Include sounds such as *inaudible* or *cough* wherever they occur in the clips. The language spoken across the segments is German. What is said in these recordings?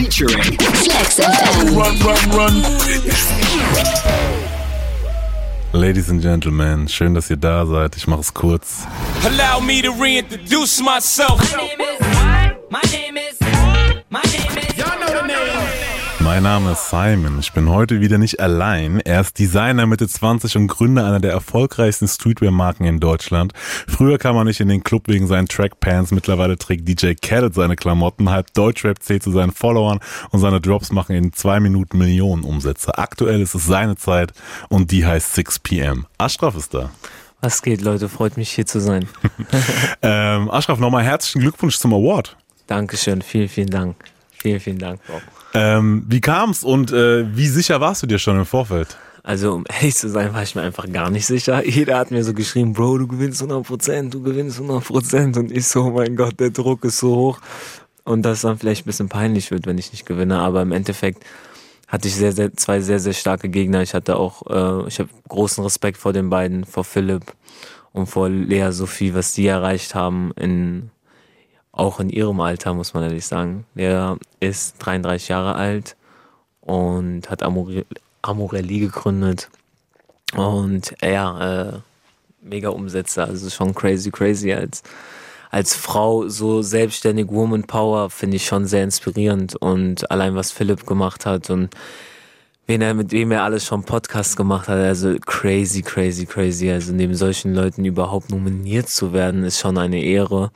featuring Flex FM. Run, run, run. Ladies and Gentlemen, schön, dass ihr da seid. Ich mache es kurz. Allow me to reintroduce myself. My name is, my name Mein Name ist Simon. Ich bin heute wieder nicht allein. Er ist Designer Mitte 20 und Gründer einer der erfolgreichsten Streetwear-Marken in Deutschland. Früher kam er nicht in den Club wegen seinen Trackpants. Mittlerweile trägt DJ Khaled seine Klamotten. Halb Deutschrap zählt zu seinen Followern und seine Drops machen in zwei Minuten Millionen Umsätze. Aktuell ist es seine Zeit und die heißt 6 PM. Ashraf ist da. Was geht, Leute? Freut mich hier zu sein. *laughs* ähm, Ashraf, nochmal herzlichen Glückwunsch zum Award. Dankeschön. Vielen, vielen Dank. Vielen, vielen Dank, Bob. Ähm, wie kam's und äh, wie sicher warst du dir schon im Vorfeld? Also, um ehrlich zu sein, war ich mir einfach gar nicht sicher. *laughs* Jeder hat mir so geschrieben, Bro, du gewinnst 100%, du gewinnst 100%. Und ich so, oh mein Gott, der Druck ist so hoch. Und das dann vielleicht ein bisschen peinlich wird, wenn ich nicht gewinne. Aber im Endeffekt hatte ich sehr, sehr, zwei sehr, sehr starke Gegner. Ich hatte auch, äh, ich habe großen Respekt vor den beiden, vor Philipp und vor Lea Sophie, was die erreicht haben in auch in ihrem Alter, muss man ehrlich sagen. Der ist 33 Jahre alt und hat Amore Amorelli gegründet. Und ja, äh, mega Umsätze, also schon crazy, crazy. Als, als Frau so selbstständig Woman Power finde ich schon sehr inspirierend und allein was Philipp gemacht hat und wen er, mit wem er alles schon Podcasts gemacht hat. Also crazy, crazy, crazy. Also neben solchen Leuten überhaupt nominiert zu werden, ist schon eine Ehre.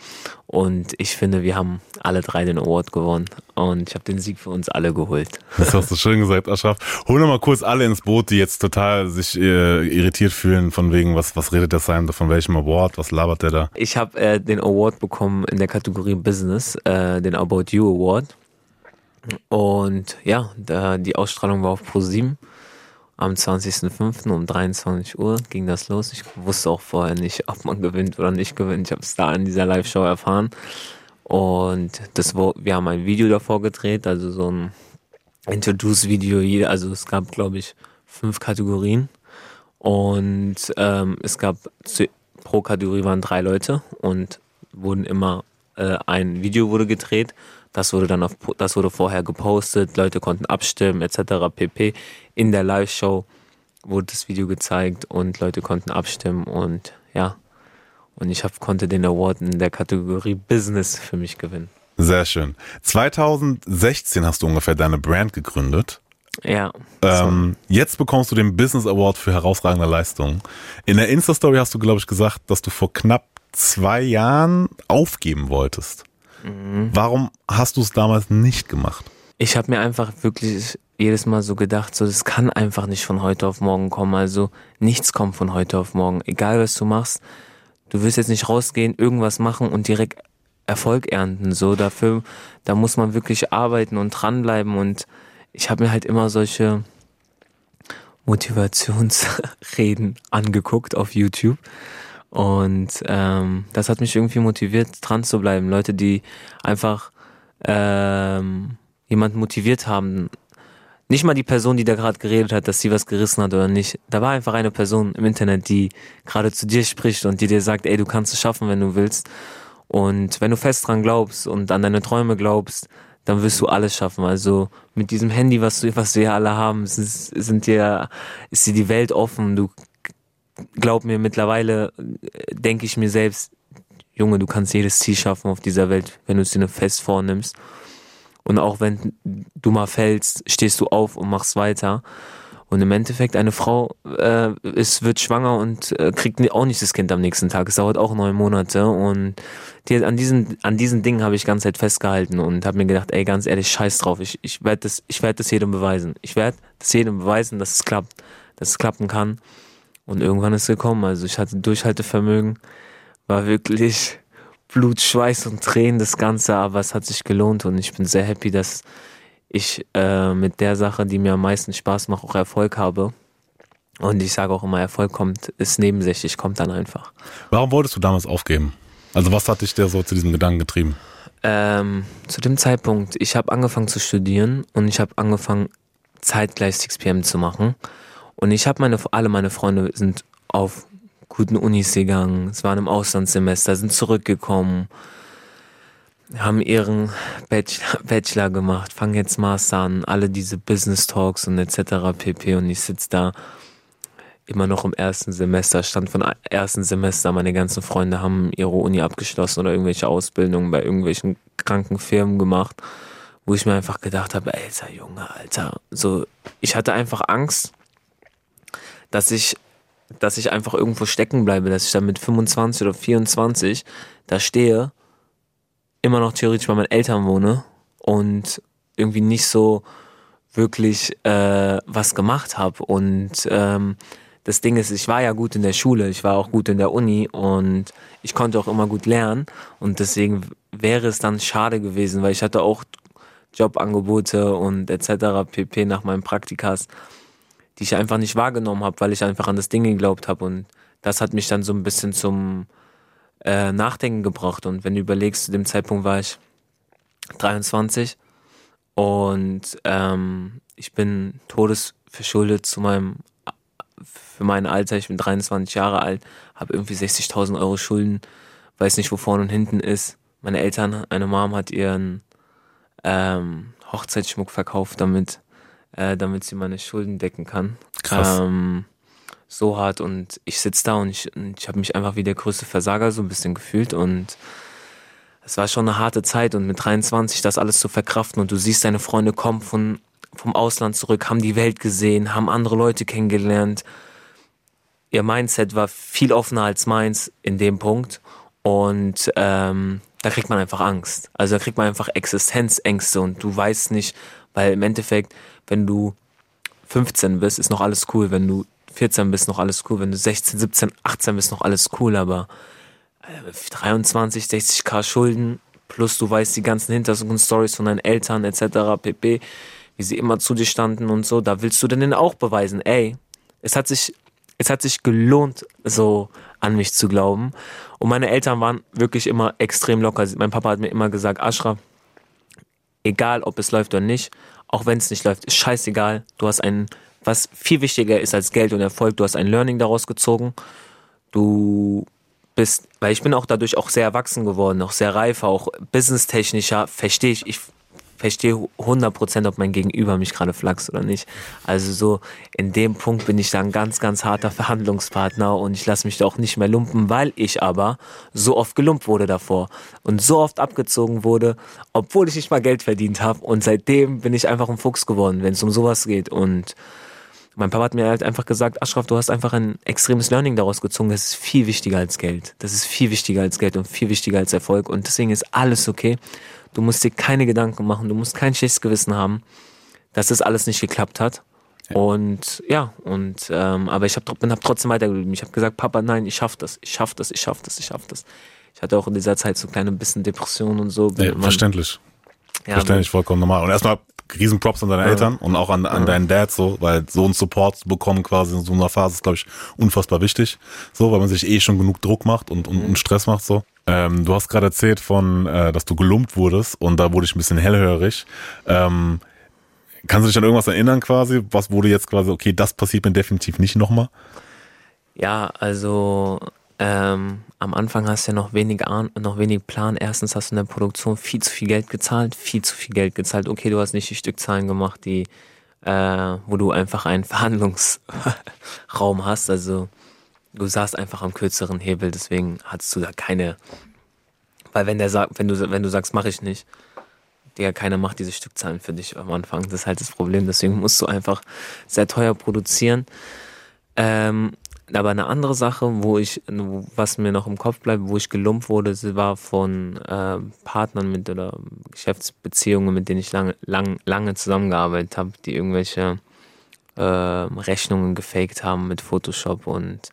Und ich finde, wir haben alle drei den Award gewonnen. Und ich habe den Sieg für uns alle geholt. *laughs* Das hast du schön gesagt, Aschraf. Hol noch mal kurz alle ins Boot, die jetzt total sich äh, irritiert fühlen, von wegen, was, was redet der Simon, von welchem Award, was labert der da? Ich habe äh, den Award bekommen in der Kategorie Business, äh, den About You Award. Und ja, da, die Ausstrahlung war auf Pro7. Am 20.05. um 23 Uhr ging das los. Ich wusste auch vorher nicht, ob man gewinnt oder nicht gewinnt. Ich habe es da in dieser Live-Show erfahren. Und das, wir haben ein Video davor gedreht, also so ein Introduce-Video. Also es gab, glaube ich, fünf Kategorien. Und ähm, es gab pro Kategorie waren drei Leute und wurden immer äh, ein Video wurde gedreht das wurde dann auf, das wurde vorher gepostet, Leute konnten abstimmen etc. pp. In der Live-Show wurde das Video gezeigt und Leute konnten abstimmen und ja. Und ich hab, konnte den Award in der Kategorie Business für mich gewinnen. Sehr schön. 2016 hast du ungefähr deine Brand gegründet. Ja. Ähm, jetzt bekommst du den Business Award für herausragende Leistung. In der Insta-Story hast du, glaube ich, gesagt, dass du vor knapp zwei Jahren aufgeben wolltest. Mhm. Warum hast du es damals nicht gemacht? Ich habe mir einfach wirklich jedes Mal so gedacht, so das kann einfach nicht von heute auf morgen kommen. Also nichts kommt von heute auf morgen. Egal was du machst, du wirst jetzt nicht rausgehen, irgendwas machen und direkt Erfolg ernten. So dafür, da muss man wirklich arbeiten und dranbleiben. Und ich habe mir halt immer solche Motivationsreden *laughs* angeguckt auf YouTube und ähm, das hat mich irgendwie motiviert, dran zu bleiben. Leute, die einfach ähm, jemanden motiviert haben. Nicht mal die Person, die da gerade geredet hat, dass sie was gerissen hat oder nicht. Da war einfach eine Person im Internet, die gerade zu dir spricht und die dir sagt, ey, du kannst es schaffen, wenn du willst. Und wenn du fest dran glaubst und an deine Träume glaubst, dann wirst du alles schaffen. Also mit diesem Handy, was, du, was wir alle haben, sind, sind dir, ist dir die Welt offen. Du glaub mir, mittlerweile äh, denke ich mir selbst, Junge, du kannst jedes Ziel schaffen auf dieser Welt, wenn du es dir fest vornimmst. Und auch wenn du mal fällst, stehst du auf und machst weiter. Und im Endeffekt, eine Frau äh, ist, wird schwanger und äh, kriegt auch nicht das Kind am nächsten Tag. Es dauert auch neun Monate. Und die, an, diesen, an diesen Dingen habe ich die ganze Zeit festgehalten und habe mir gedacht, ey, ganz ehrlich, scheiß drauf. Ich, ich werde das, werd das jedem beweisen. Ich werde das jedem beweisen, dass es klappt, dass es klappen kann. Und irgendwann ist es gekommen. Also ich hatte Durchhaltevermögen, war wirklich Blut, Schweiß und Tränen das Ganze, aber es hat sich gelohnt und ich bin sehr happy, dass ich äh, mit der Sache, die mir am meisten Spaß macht, auch Erfolg habe. Und ich sage auch immer, Erfolg kommt, ist nebensächlich, kommt dann einfach. Warum wolltest du damals aufgeben? Also was hat dich da so zu diesem Gedanken getrieben? Ähm, zu dem Zeitpunkt, ich habe angefangen zu studieren und ich habe angefangen zeitgleich 6pm zu machen. Und ich habe meine, alle meine Freunde sind auf guten Unis gegangen, es waren im Auslandssemester, sind zurückgekommen. haben ihren Bachelor, Bachelor gemacht, fangen jetzt Master an, alle diese Business Talks und etc. pp. Und ich sitze da immer noch im ersten Semester, stand von ersten Semester, meine ganzen Freunde haben ihre Uni abgeschlossen oder irgendwelche Ausbildungen bei irgendwelchen kranken Firmen gemacht, wo ich mir einfach gedacht habe, alter Junge, Alter, so, ich hatte einfach Angst, dass ich, dass ich einfach irgendwo stecken bleibe, dass ich dann mit 25 oder 24 da stehe, immer noch theoretisch bei meinen Eltern wohne und irgendwie nicht so wirklich äh, was gemacht habe und ähm, das Ding ist, ich war ja gut in der Schule, ich war auch gut in der Uni und ich konnte auch immer gut lernen und deswegen wäre es dann schade gewesen, weil ich hatte auch Jobangebote und etc. pp. nach meinem Praktikas, die ich einfach nicht wahrgenommen habe, weil ich einfach an das Ding geglaubt habe. Und das hat mich dann so ein bisschen zum äh, Nachdenken gebracht. Und wenn du überlegst, zu dem Zeitpunkt war ich 23 und ähm, ich bin todesverschuldet zu meinem für mein Alter, ich bin 23 Jahre alt, habe irgendwie 60.000 Euro Schulden, weiß nicht, wo vorne und hinten ist. Meine Eltern, eine Mom hat ihren ähm, Hochzeitsschmuck verkauft, damit, äh, damit sie meine Schulden decken kann. Krass. Ähm, so hart und ich sitze da und ich, ich habe mich einfach wie der größte Versager so ein bisschen gefühlt und es war schon eine harte Zeit und mit 23 das alles zu verkraften und du siehst deine Freunde kommen von, vom Ausland zurück, haben die Welt gesehen, haben andere Leute kennengelernt, ihr Mindset war viel offener als meins in dem Punkt. Und ähm, da kriegt man einfach Angst. Also da kriegt man einfach Existenzängste und du weißt nicht, weil im Endeffekt, wenn du 15 bist, ist noch alles cool. Wenn du 14 bist, noch alles cool. Wenn du 16, 17, 18 bist, noch alles cool. Aber 23, 60k Schulden, plus du weißt die ganzen Hintergrundstories von deinen Eltern etc. pp, wie sie immer zu dir standen und so, da willst du denen auch beweisen, ey, es hat sich es hat sich gelohnt, so an mich zu glauben. Und meine Eltern waren wirklich immer extrem locker. Mein Papa hat mir immer gesagt, Ashraf, egal ob es läuft oder nicht, auch wenn es nicht läuft, ist scheißegal. Du hast ein, was viel wichtiger ist als Geld und Erfolg, du hast ein Learning daraus gezogen. Du bist, weil ich bin auch dadurch auch sehr erwachsen geworden, auch sehr reifer, auch businesstechnischer, verstehe ich. Ich verstehe 100%, ob mein Gegenüber mich gerade flachst oder nicht. Also so in dem Punkt bin ich da ein ganz, ganz harter Verhandlungspartner und ich lasse mich da auch nicht mehr lumpen, weil ich aber so oft gelumpt wurde davor und so oft abgezogen wurde, obwohl ich nicht mal Geld verdient habe und seitdem bin ich einfach ein Fuchs geworden, wenn es um sowas geht und mein Papa hat mir halt einfach gesagt, Aschraf, du hast einfach ein extremes Learning daraus gezogen. Das ist viel wichtiger als Geld. Das ist viel wichtiger als Geld und viel wichtiger als Erfolg. Und deswegen ist alles okay. Du musst dir keine Gedanken machen, du musst kein schlechtes Gewissen haben, dass das alles nicht geklappt hat. Ja. Und ja, und ähm, aber ich habe hab trotzdem weitergeblieben. Ich habe gesagt, Papa, nein, ich schaff das, ich schaff das, ich schaff das, ich schaff das. Ich hatte auch in dieser Zeit so kleine bisschen Depressionen und so. Ja, verständlich. Ja, verständlich, vollkommen normal. Und erstmal riesen Props an deine ja. Eltern und auch an, an ja. deinen Dad so, weil so einen Support zu bekommen quasi in so einer Phase ist, glaube ich, unfassbar wichtig. So, weil man sich eh schon genug Druck macht und, und, und Stress macht so. Ähm, du hast gerade erzählt von, äh, dass du gelumpt wurdest und da wurde ich ein bisschen hellhörig. Ähm, kannst du dich an irgendwas erinnern quasi? Was wurde jetzt quasi, okay, das passiert mir definitiv nicht nochmal? Ja, also ähm, am Anfang hast du ja noch wenig, noch wenig Plan. Erstens hast du in der Produktion viel zu viel Geld gezahlt, viel zu viel Geld gezahlt. Okay, du hast nicht die Stückzahlen gemacht, die, äh, wo du einfach einen *laughs* Verhandlungsraum hast. Also du saßt einfach am kürzeren Hebel, deswegen hattest du da keine. Weil wenn der sagt, wenn du, wenn du sagst, mache ich nicht, der keiner macht diese Stückzahlen für dich am Anfang. Das ist halt das Problem. Deswegen musst du einfach sehr teuer produzieren. Ähm, aber eine andere Sache, wo ich, was mir noch im Kopf bleibt, wo ich gelumpt wurde, war von äh, Partnern mit oder Geschäftsbeziehungen, mit denen ich lange, lang, lange zusammengearbeitet habe, die irgendwelche äh, Rechnungen gefaked haben mit Photoshop und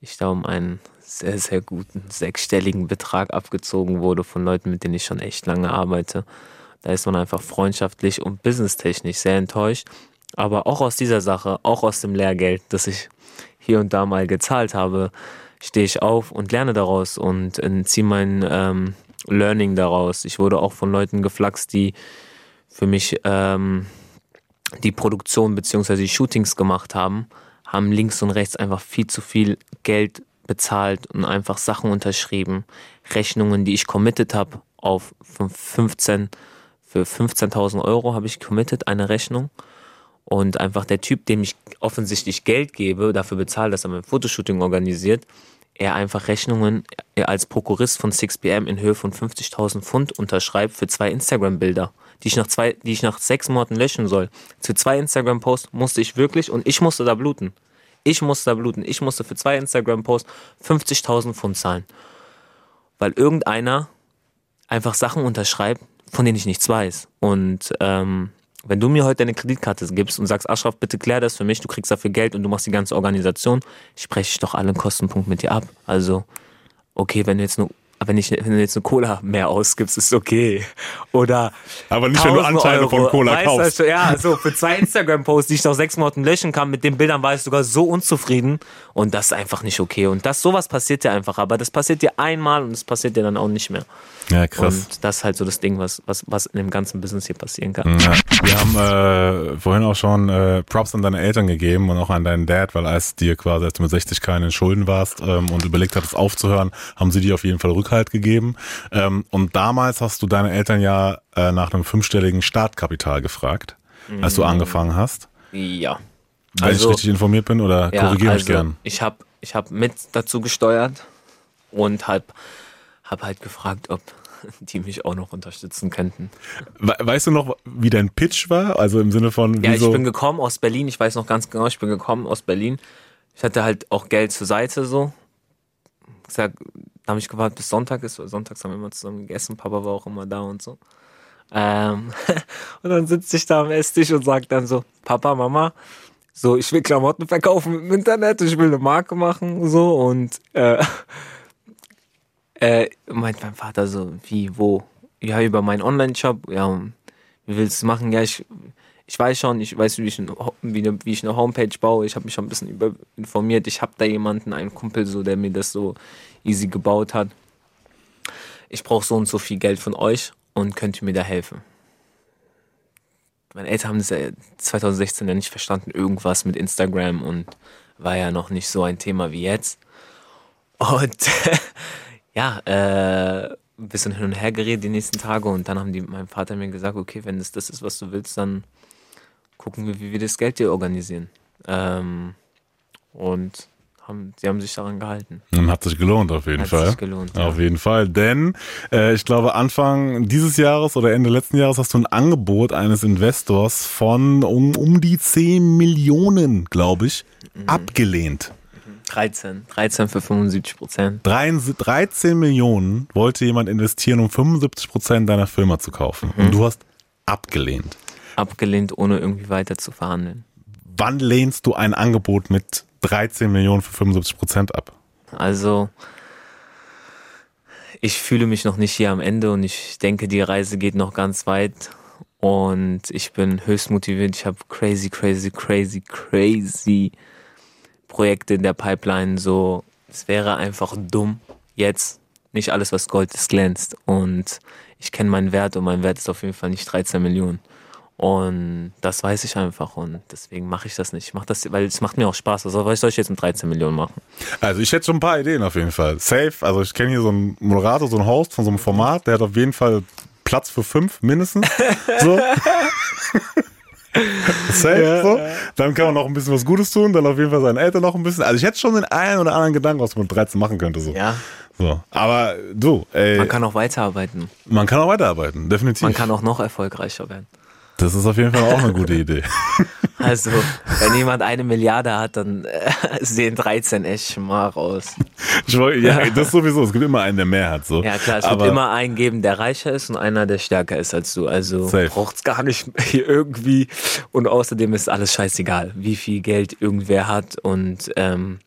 ich da um einen sehr, sehr guten sechsstelligen Betrag abgezogen wurde von Leuten, mit denen ich schon echt lange arbeite. Da ist man einfach freundschaftlich und businesstechnisch sehr enttäuscht. Aber auch aus dieser Sache, auch aus dem Lehrgeld, das ich hier und da mal gezahlt habe, stehe ich auf und lerne daraus und ziehe mein ähm, Learning daraus. Ich wurde auch von Leuten geflaxt, die für mich ähm, die Produktion bzw. die Shootings gemacht haben haben links und rechts einfach viel zu viel Geld bezahlt und einfach Sachen unterschrieben. Rechnungen, die ich committed habe, auf 15, für 15.000 Euro habe ich committed eine Rechnung. Und einfach der Typ, dem ich offensichtlich Geld gebe, dafür bezahle, dass er mein Fotoshooting organisiert, er einfach Rechnungen er als Prokurist von 6pm in Höhe von 50.000 Pfund unterschreibt für zwei Instagram-Bilder, die ich nach zwei, die ich nach sechs Monaten löschen soll. Für zwei Instagram-Posts musste ich wirklich und ich musste da bluten. Ich musste da bluten. Ich musste für zwei Instagram-Posts 50.000 Pfund zahlen. Weil irgendeiner einfach Sachen unterschreibt, von denen ich nichts weiß. Und ähm, wenn du mir heute deine Kreditkarte gibst und sagst, Aschraf, bitte klär das für mich, du kriegst dafür Geld und du machst die ganze Organisation, spreche ich doch alle Kostenpunkt mit dir ab. Also, okay, wenn du jetzt nur wenn, ich, wenn du jetzt eine Cola mehr ausgibst, ist okay. Oder. Aber nicht, wenn du Anteile Euro. von Cola weißt kaufst. Du, ja, so für zwei Instagram-Posts, die ich nach sechs Monaten löschen kann, mit den Bildern war ich sogar so unzufrieden. Und das ist einfach nicht okay. Und das, sowas passiert dir einfach. Aber das passiert dir einmal und es passiert dir dann auch nicht mehr. Ja, krass. Und das ist halt so das Ding, was, was, was in dem ganzen Business hier passieren kann. Ja. Wir haben äh, vorhin auch schon äh, Props an deine Eltern gegeben und auch an deinen Dad, weil als dir quasi, als du mit 60 keine Schulden warst ähm, und überlegt hattest aufzuhören, haben sie dir auf jeden Fall Rückhalt gegeben. Ähm, und damals hast du deine Eltern ja äh, nach einem fünfstelligen Startkapital gefragt, als du mhm. angefangen hast. Ja. Wenn also, ich richtig informiert bin oder ja, korrigiere mich also, gern. Ich habe ich hab mit dazu gesteuert und habe hab halt gefragt, ob *laughs* die mich auch noch unterstützen könnten. Weißt du noch, wie dein Pitch war? Also im Sinne von. Ja, ich bin gekommen aus Berlin. Ich weiß noch ganz genau, ich bin gekommen aus Berlin. Ich hatte halt auch Geld zur Seite so. Gesagt, da habe ich gewartet, bis Sonntag ist. Sonntags haben wir immer zusammen gegessen. Papa war auch immer da und so. Ähm, *laughs* und dann sitze ich da am Esstisch und sage dann so, Papa, Mama, so, ich will Klamotten verkaufen im Internet, ich will eine Marke machen, so, und äh, *laughs* äh, meint mein Vater so, wie, wo? Ja, über meinen Online-Shop. Ja, wie willst du machen? Ja, ich, ich weiß schon, ich weiß, wie ich, ein, wie, eine, wie ich eine Homepage baue. Ich habe mich schon ein bisschen über, informiert. Ich habe da jemanden, einen Kumpel, so, der mir das so easy gebaut hat. Ich brauche so und so viel Geld von euch und könnt ihr mir da helfen? Meine Eltern haben das ja 2016 ja nicht verstanden, irgendwas mit Instagram und war ja noch nicht so ein Thema wie jetzt. Und *laughs* ja, äh, ein bisschen hin und her geredet die nächsten Tage und dann haben die mein Vater mir gesagt, okay, wenn das das ist, was du willst, dann gucken wir, wie wir das Geld dir organisieren. Ähm, und haben, sie haben sich daran gehalten. Und hat sich gelohnt auf jeden hat Fall. Sich gelohnt, ja. Auf jeden Fall, denn äh, ich glaube Anfang dieses Jahres oder Ende letzten Jahres hast du ein Angebot eines Investors von um, um die 10 Millionen, glaube ich, mhm. abgelehnt. 13. 13 für 75 Prozent. 13 Millionen wollte jemand investieren, um 75 Prozent deiner Firma zu kaufen. Mhm. Und du hast abgelehnt. Abgelehnt, ohne irgendwie weiter zu verhandeln. Wann lehnst du ein Angebot mit 13 Millionen für 75 Prozent ab? Also, ich fühle mich noch nicht hier am Ende und ich denke, die Reise geht noch ganz weit. Und ich bin höchst motiviert. Ich habe crazy, crazy, crazy, crazy Projekte in der Pipeline. So, es wäre einfach dumm, jetzt nicht alles, was Gold ist, glänzt. Und ich kenne meinen Wert und mein Wert ist auf jeden Fall nicht 13 Millionen. Und das weiß ich einfach und deswegen mache ich das nicht. Ich mache das, weil es macht mir auch Spaß. Also was soll ich jetzt mit 13 Millionen machen? Also ich hätte schon ein paar Ideen auf jeden Fall. Safe, also ich kenne hier so einen Moderator, so einen Host von so einem Format, der hat auf jeden Fall Platz für fünf mindestens. *laughs* So. Safe, ja, so. Dann kann man noch ein bisschen was Gutes tun, dann auf jeden Fall seinen Eltern noch ein bisschen. Also ich hätte schon den einen oder anderen Gedanken, was man mit 13 machen könnte. So. Ja. So. Aber du, ey. Man kann auch weiterarbeiten. Man kann auch weiterarbeiten, definitiv. Man kann auch noch erfolgreicher werden. Das ist auf jeden Fall auch eine gute Idee. *laughs* Also, wenn jemand eine Milliarde hat, dann äh, sehen 13 echt schmach aus. ja, *laughs* das sowieso. Es gibt immer einen, der mehr hat. So. Ja, klar, es Aber wird immer einen geben, der reicher ist und einer, der stärker ist als du. Also braucht es gar nicht *laughs* hier irgendwie. Und außerdem ist alles scheißegal, wie viel Geld irgendwer hat und ähm,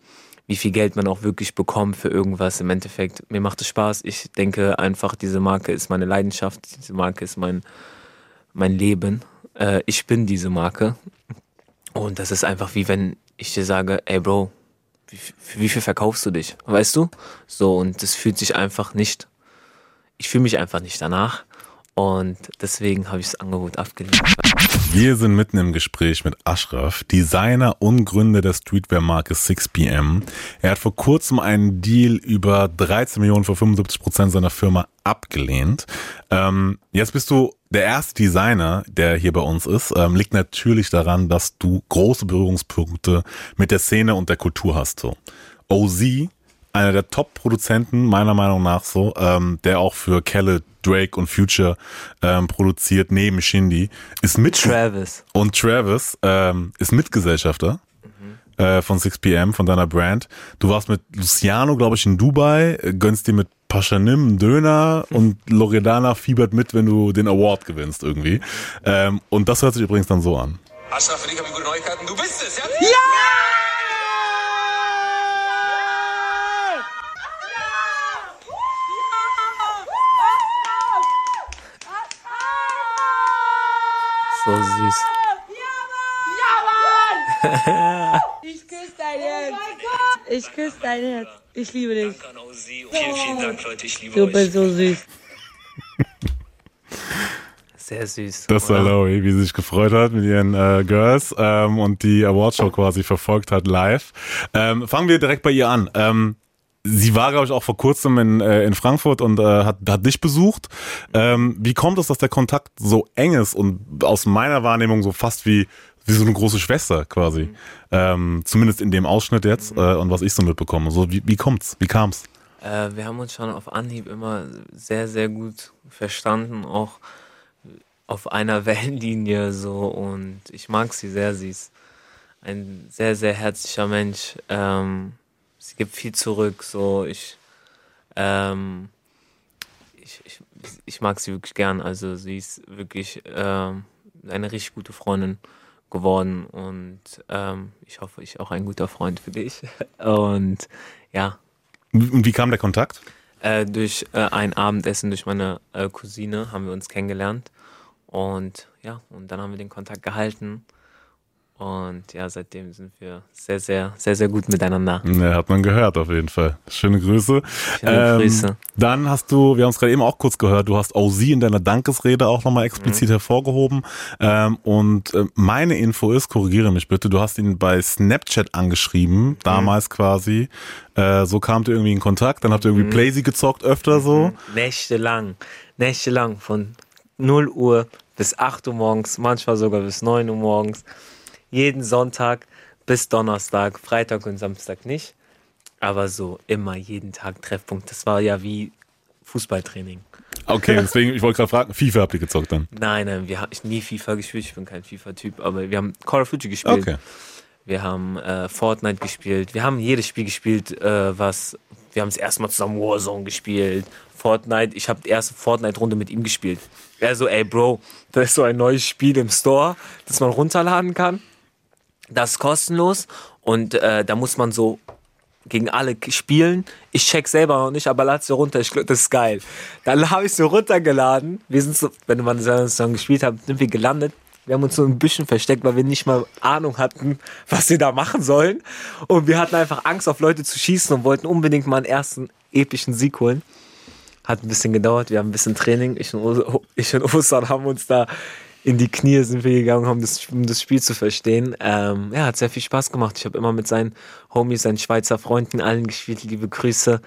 wie viel Geld man auch wirklich bekommt für irgendwas. Im Endeffekt, mir macht es Spaß. Ich denke einfach, diese Marke ist meine Leidenschaft. Diese Marke ist mein mein Leben. Äh, ich bin diese Marke. Und das ist einfach wie wenn ich dir sage, ey Bro, wie, wie viel verkaufst du dich? Weißt du? So, und das fühlt sich einfach nicht, ich fühle mich einfach nicht danach. Und deswegen habe ich das Angebot abgelehnt. Wir sind mitten im Gespräch mit Ashraf, Designer und Gründer der Streetwear-Marke 6pm. Er hat vor kurzem einen Deal über 13 Millionen für 75 Prozent seiner Firma abgelehnt. Ähm, jetzt bist du der erste Designer, der hier bei uns ist. Ähm, liegt natürlich daran, dass du große Berührungspunkte mit der Szene und der Kultur hast. So. OZ einer der Top-Produzenten, meiner Meinung nach so, ähm, der auch für Kelle, Drake und Future ähm, produziert, neben Shindy, ist mit Travis. Und Travis ähm, ist Mitgesellschafter mhm. äh, von 6pm, von deiner Brand. Du warst mit Luciano, glaube ich, in Dubai, gönnst dir mit Paschanim einen Döner mhm. und Loredana fiebert mit, wenn du den Award gewinnst irgendwie. Ähm, und das hört sich übrigens dann so an. Ascha, für dich habe ich gute Neuigkeiten. Du bist es, ja? Ja! So süß. Ja, Mann! Ich küsse dein Herz. Ich küsse dein Herz. Ich liebe dich. Danke an. Vielen, vielen Dank, Leute. Ich liebe Du euch. bist so süß. Sehr süß. Das war? Lowie, wie sie sich gefreut hat mit ihren äh, Girls ähm, und die Awardshow quasi verfolgt hat live. Ähm, fangen wir direkt bei ihr an. Ähm, sie war, glaube ich, auch vor kurzem in, äh, in Frankfurt und äh, hat, hat dich besucht. Ähm, wie kommt es, dass der Kontakt so eng ist und aus meiner Wahrnehmung so fast wie, wie so eine große Schwester quasi? Ähm, zumindest in dem Ausschnitt jetzt äh, und was ich so mitbekomme. So, wie, wie kommt's? Wie kam's? Äh, wir haben uns schon auf Anhieb immer sehr, sehr gut verstanden, auch auf einer *laughs* Wellenlinie so und ich mag sie sehr, sie ist ein sehr, sehr herzlicher Mensch. Ähm, sie gibt viel zurück, so ich, ähm, ich, ich, ich mag sie wirklich gern, also sie ist wirklich ähm, eine richtig gute Freundin geworden und ähm, ich hoffe, ich auch ein guter Freund für dich *laughs* und ja, Und wie kam der Kontakt? äh, durch äh, ein Abendessen durch meine äh, Cousine haben wir uns kennengelernt. Und ja, und dann haben wir den Kontakt gehalten. Und ja, seitdem sind wir sehr, sehr, sehr, sehr gut miteinander. Ja, hat man gehört auf jeden Fall. Schöne Grüße. Ähm, Schöne Grüße. Dann hast du, wir haben es gerade eben auch kurz gehört, du hast OZ in deiner Dankesrede auch nochmal explizit Mhm. hervorgehoben. Ähm, und äh, meine Info ist, korrigiere mich bitte, du hast ihn bei Snapchat Mhm. angeschrieben, damals quasi. Äh, so kamt ihr irgendwie in Kontakt, dann habt ihr Mhm. irgendwie Playsy gezockt öfter so. Nächtelang, nächtelang von 0 Uhr bis 8 Uhr morgens, manchmal sogar bis 9 Uhr morgens. Jeden Sonntag bis Donnerstag, Freitag und Samstag nicht. Aber so immer jeden Tag Treffpunkt. Das war ja wie Fußballtraining. Okay, deswegen, ich wollte gerade fragen, FIFA habt ihr gezockt dann? Nein, nein, wir haben ich nie FIFA gespielt, ich bin kein FIFA-Typ, aber wir haben Call of Duty gespielt. Okay. Wir haben äh, Fortnite gespielt. Wir haben jedes Spiel gespielt, äh, was. Wir haben das erste Mal zusammen Warzone gespielt. Fortnite. Ich habe die erste Fortnite-Runde mit ihm gespielt. Er so, ey Bro, da ist so ein neues Spiel im Store, das man runterladen kann. Das ist kostenlos und äh, da muss man so gegen alle spielen. Ich check selber noch nicht, aber lad sie runter. Ich das ist geil. Dann *laughs* habe ich sie runtergeladen. Wir sind so, wenn man dann gespielt hat, sind wir gelandet. Wir haben uns so ein bisschen versteckt, weil wir nicht mal Ahnung hatten, *laughs* was wir da machen sollen. Und wir hatten einfach Angst, auf Leute zu schießen und wollten unbedingt mal einen ersten epischen Sieg holen. Hat ein bisschen gedauert, wir haben ein bisschen Training. Ich und, O- ich und Ostern haben uns da in die Knie sind wir gegangen, um das, um das Spiel zu verstehen. Ähm, ja, hat sehr viel Spaß gemacht. Ich habe immer mit seinen Homies, seinen Schweizer Freunden, allen gespielt. Liebe Grüße,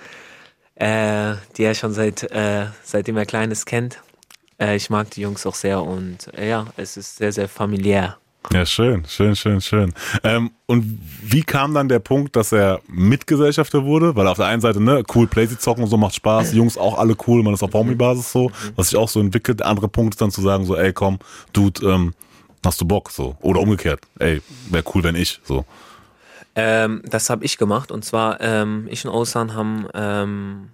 äh, die er schon seit, äh, seitdem er Kleines kennt. Äh, ich mag die Jungs auch sehr und äh, ja, es ist sehr, sehr familiär. Ja, schön, schön, schön, schön. Ähm, und wie kam dann der Punkt, dass er Mitgesellschafter wurde? Weil auf der einen Seite, ne, cool, Playsy zocken und so macht Spaß, Jungs auch alle cool, man ist auf Homie-Basis so, was sich auch so entwickelt. Der andere Punkt ist dann zu sagen, so, ey, komm, Dude, ähm, hast du Bock, so. Oder umgekehrt, ey, wäre cool, wenn ich, so. Ähm, das habe ich gemacht und zwar, ähm, ich und Osan haben ähm,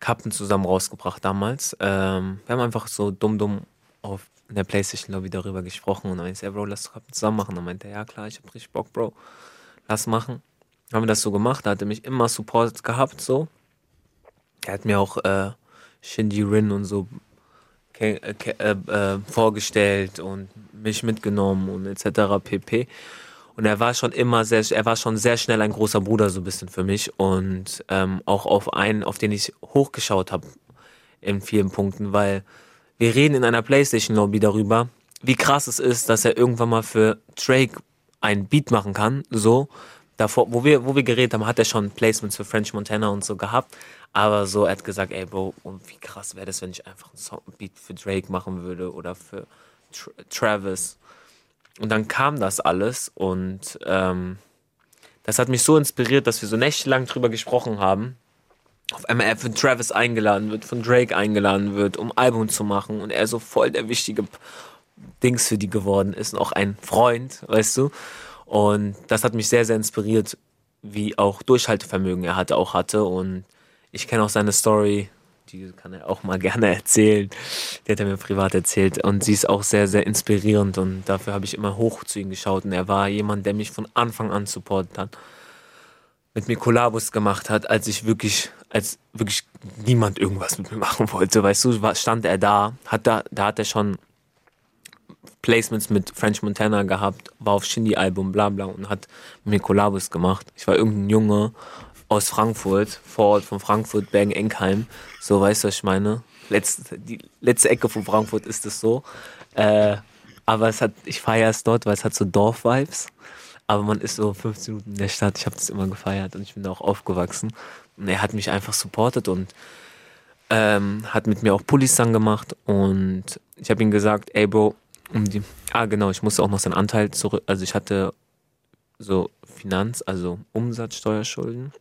Kappen zusammen rausgebracht damals. Ähm, wir haben einfach so dumm, dumm auf in der Playstation Lobby darüber gesprochen und dann meinte Bro, lass doch zusammen machen. Dann meinte er, ja klar, ich hab richtig Bock, Bro, lass machen. Dann haben wir das so gemacht, da hat er mich immer Support gehabt, so. Er hat mir auch äh, Shinji Rin und so äh, äh, äh, vorgestellt und mich mitgenommen und etc. pp. Und er war schon immer sehr, er war schon sehr schnell ein großer Bruder so ein bisschen für mich und ähm, auch auf einen, auf den ich hochgeschaut habe in vielen Punkten, weil wir reden in einer Playstation-Lobby darüber, wie krass es ist, dass er irgendwann mal für Drake ein Beat machen kann, so. Davor, wo wir, wo wir geredet haben, hat er schon Placements für French Montana und so gehabt. Aber so, er hat gesagt, ey Bro, wie krass wäre das, wenn ich einfach einen Song, Beat für Drake machen würde oder für Tra Travis. Und dann kam das alles und ähm, das hat mich so inspiriert, dass wir so nächtelang drüber gesprochen haben. Auf einmal von Travis eingeladen wird, von Drake eingeladen wird, um Album zu machen und er so voll der wichtige Dings für die geworden ist und auch ein Freund, weißt du. Und das hat mich sehr, sehr inspiriert, wie auch Durchhaltevermögen er hatte, auch hatte. Und ich kenne auch seine Story, die kann er auch mal *laughs* gerne erzählen. Die hat er mir privat erzählt. Und sie ist auch sehr, sehr inspirierend und dafür habe ich immer hoch zu ihm geschaut. Und er war jemand, der mich von Anfang an supportet hat. Mit mir Kollabos gemacht hat, als ich wirklich, als wirklich niemand irgendwas mit mir machen wollte. Weißt du, stand er da, hat da, da hat er schon Placements mit French Montana gehabt, war auf Shindy-Album, bla bla und hat mit mir Kollabos gemacht. Ich war irgendein Junge aus Frankfurt, vor Ort von Frankfurt, Bergen-Enkheim. So, weißt du, was ich meine? Letzte, die letzte Ecke von Frankfurt ist es so. Äh, aber es hat, ich feiere es dort, weil es hat so Dorf-Vibes. Aber man ist so 15 Minuten in der Stadt. Ich habe das immer gefeiert und ich bin da auch aufgewachsen. Er hat mich einfach supportet und ähm, hat mit mir auch Pullis dann gemacht. Und ich habe ihm gesagt, ey Bro, um die, ah genau, ich musste auch noch seinen Anteil zurück, also ich hatte so Finanz, also Umsatzsteuerschulden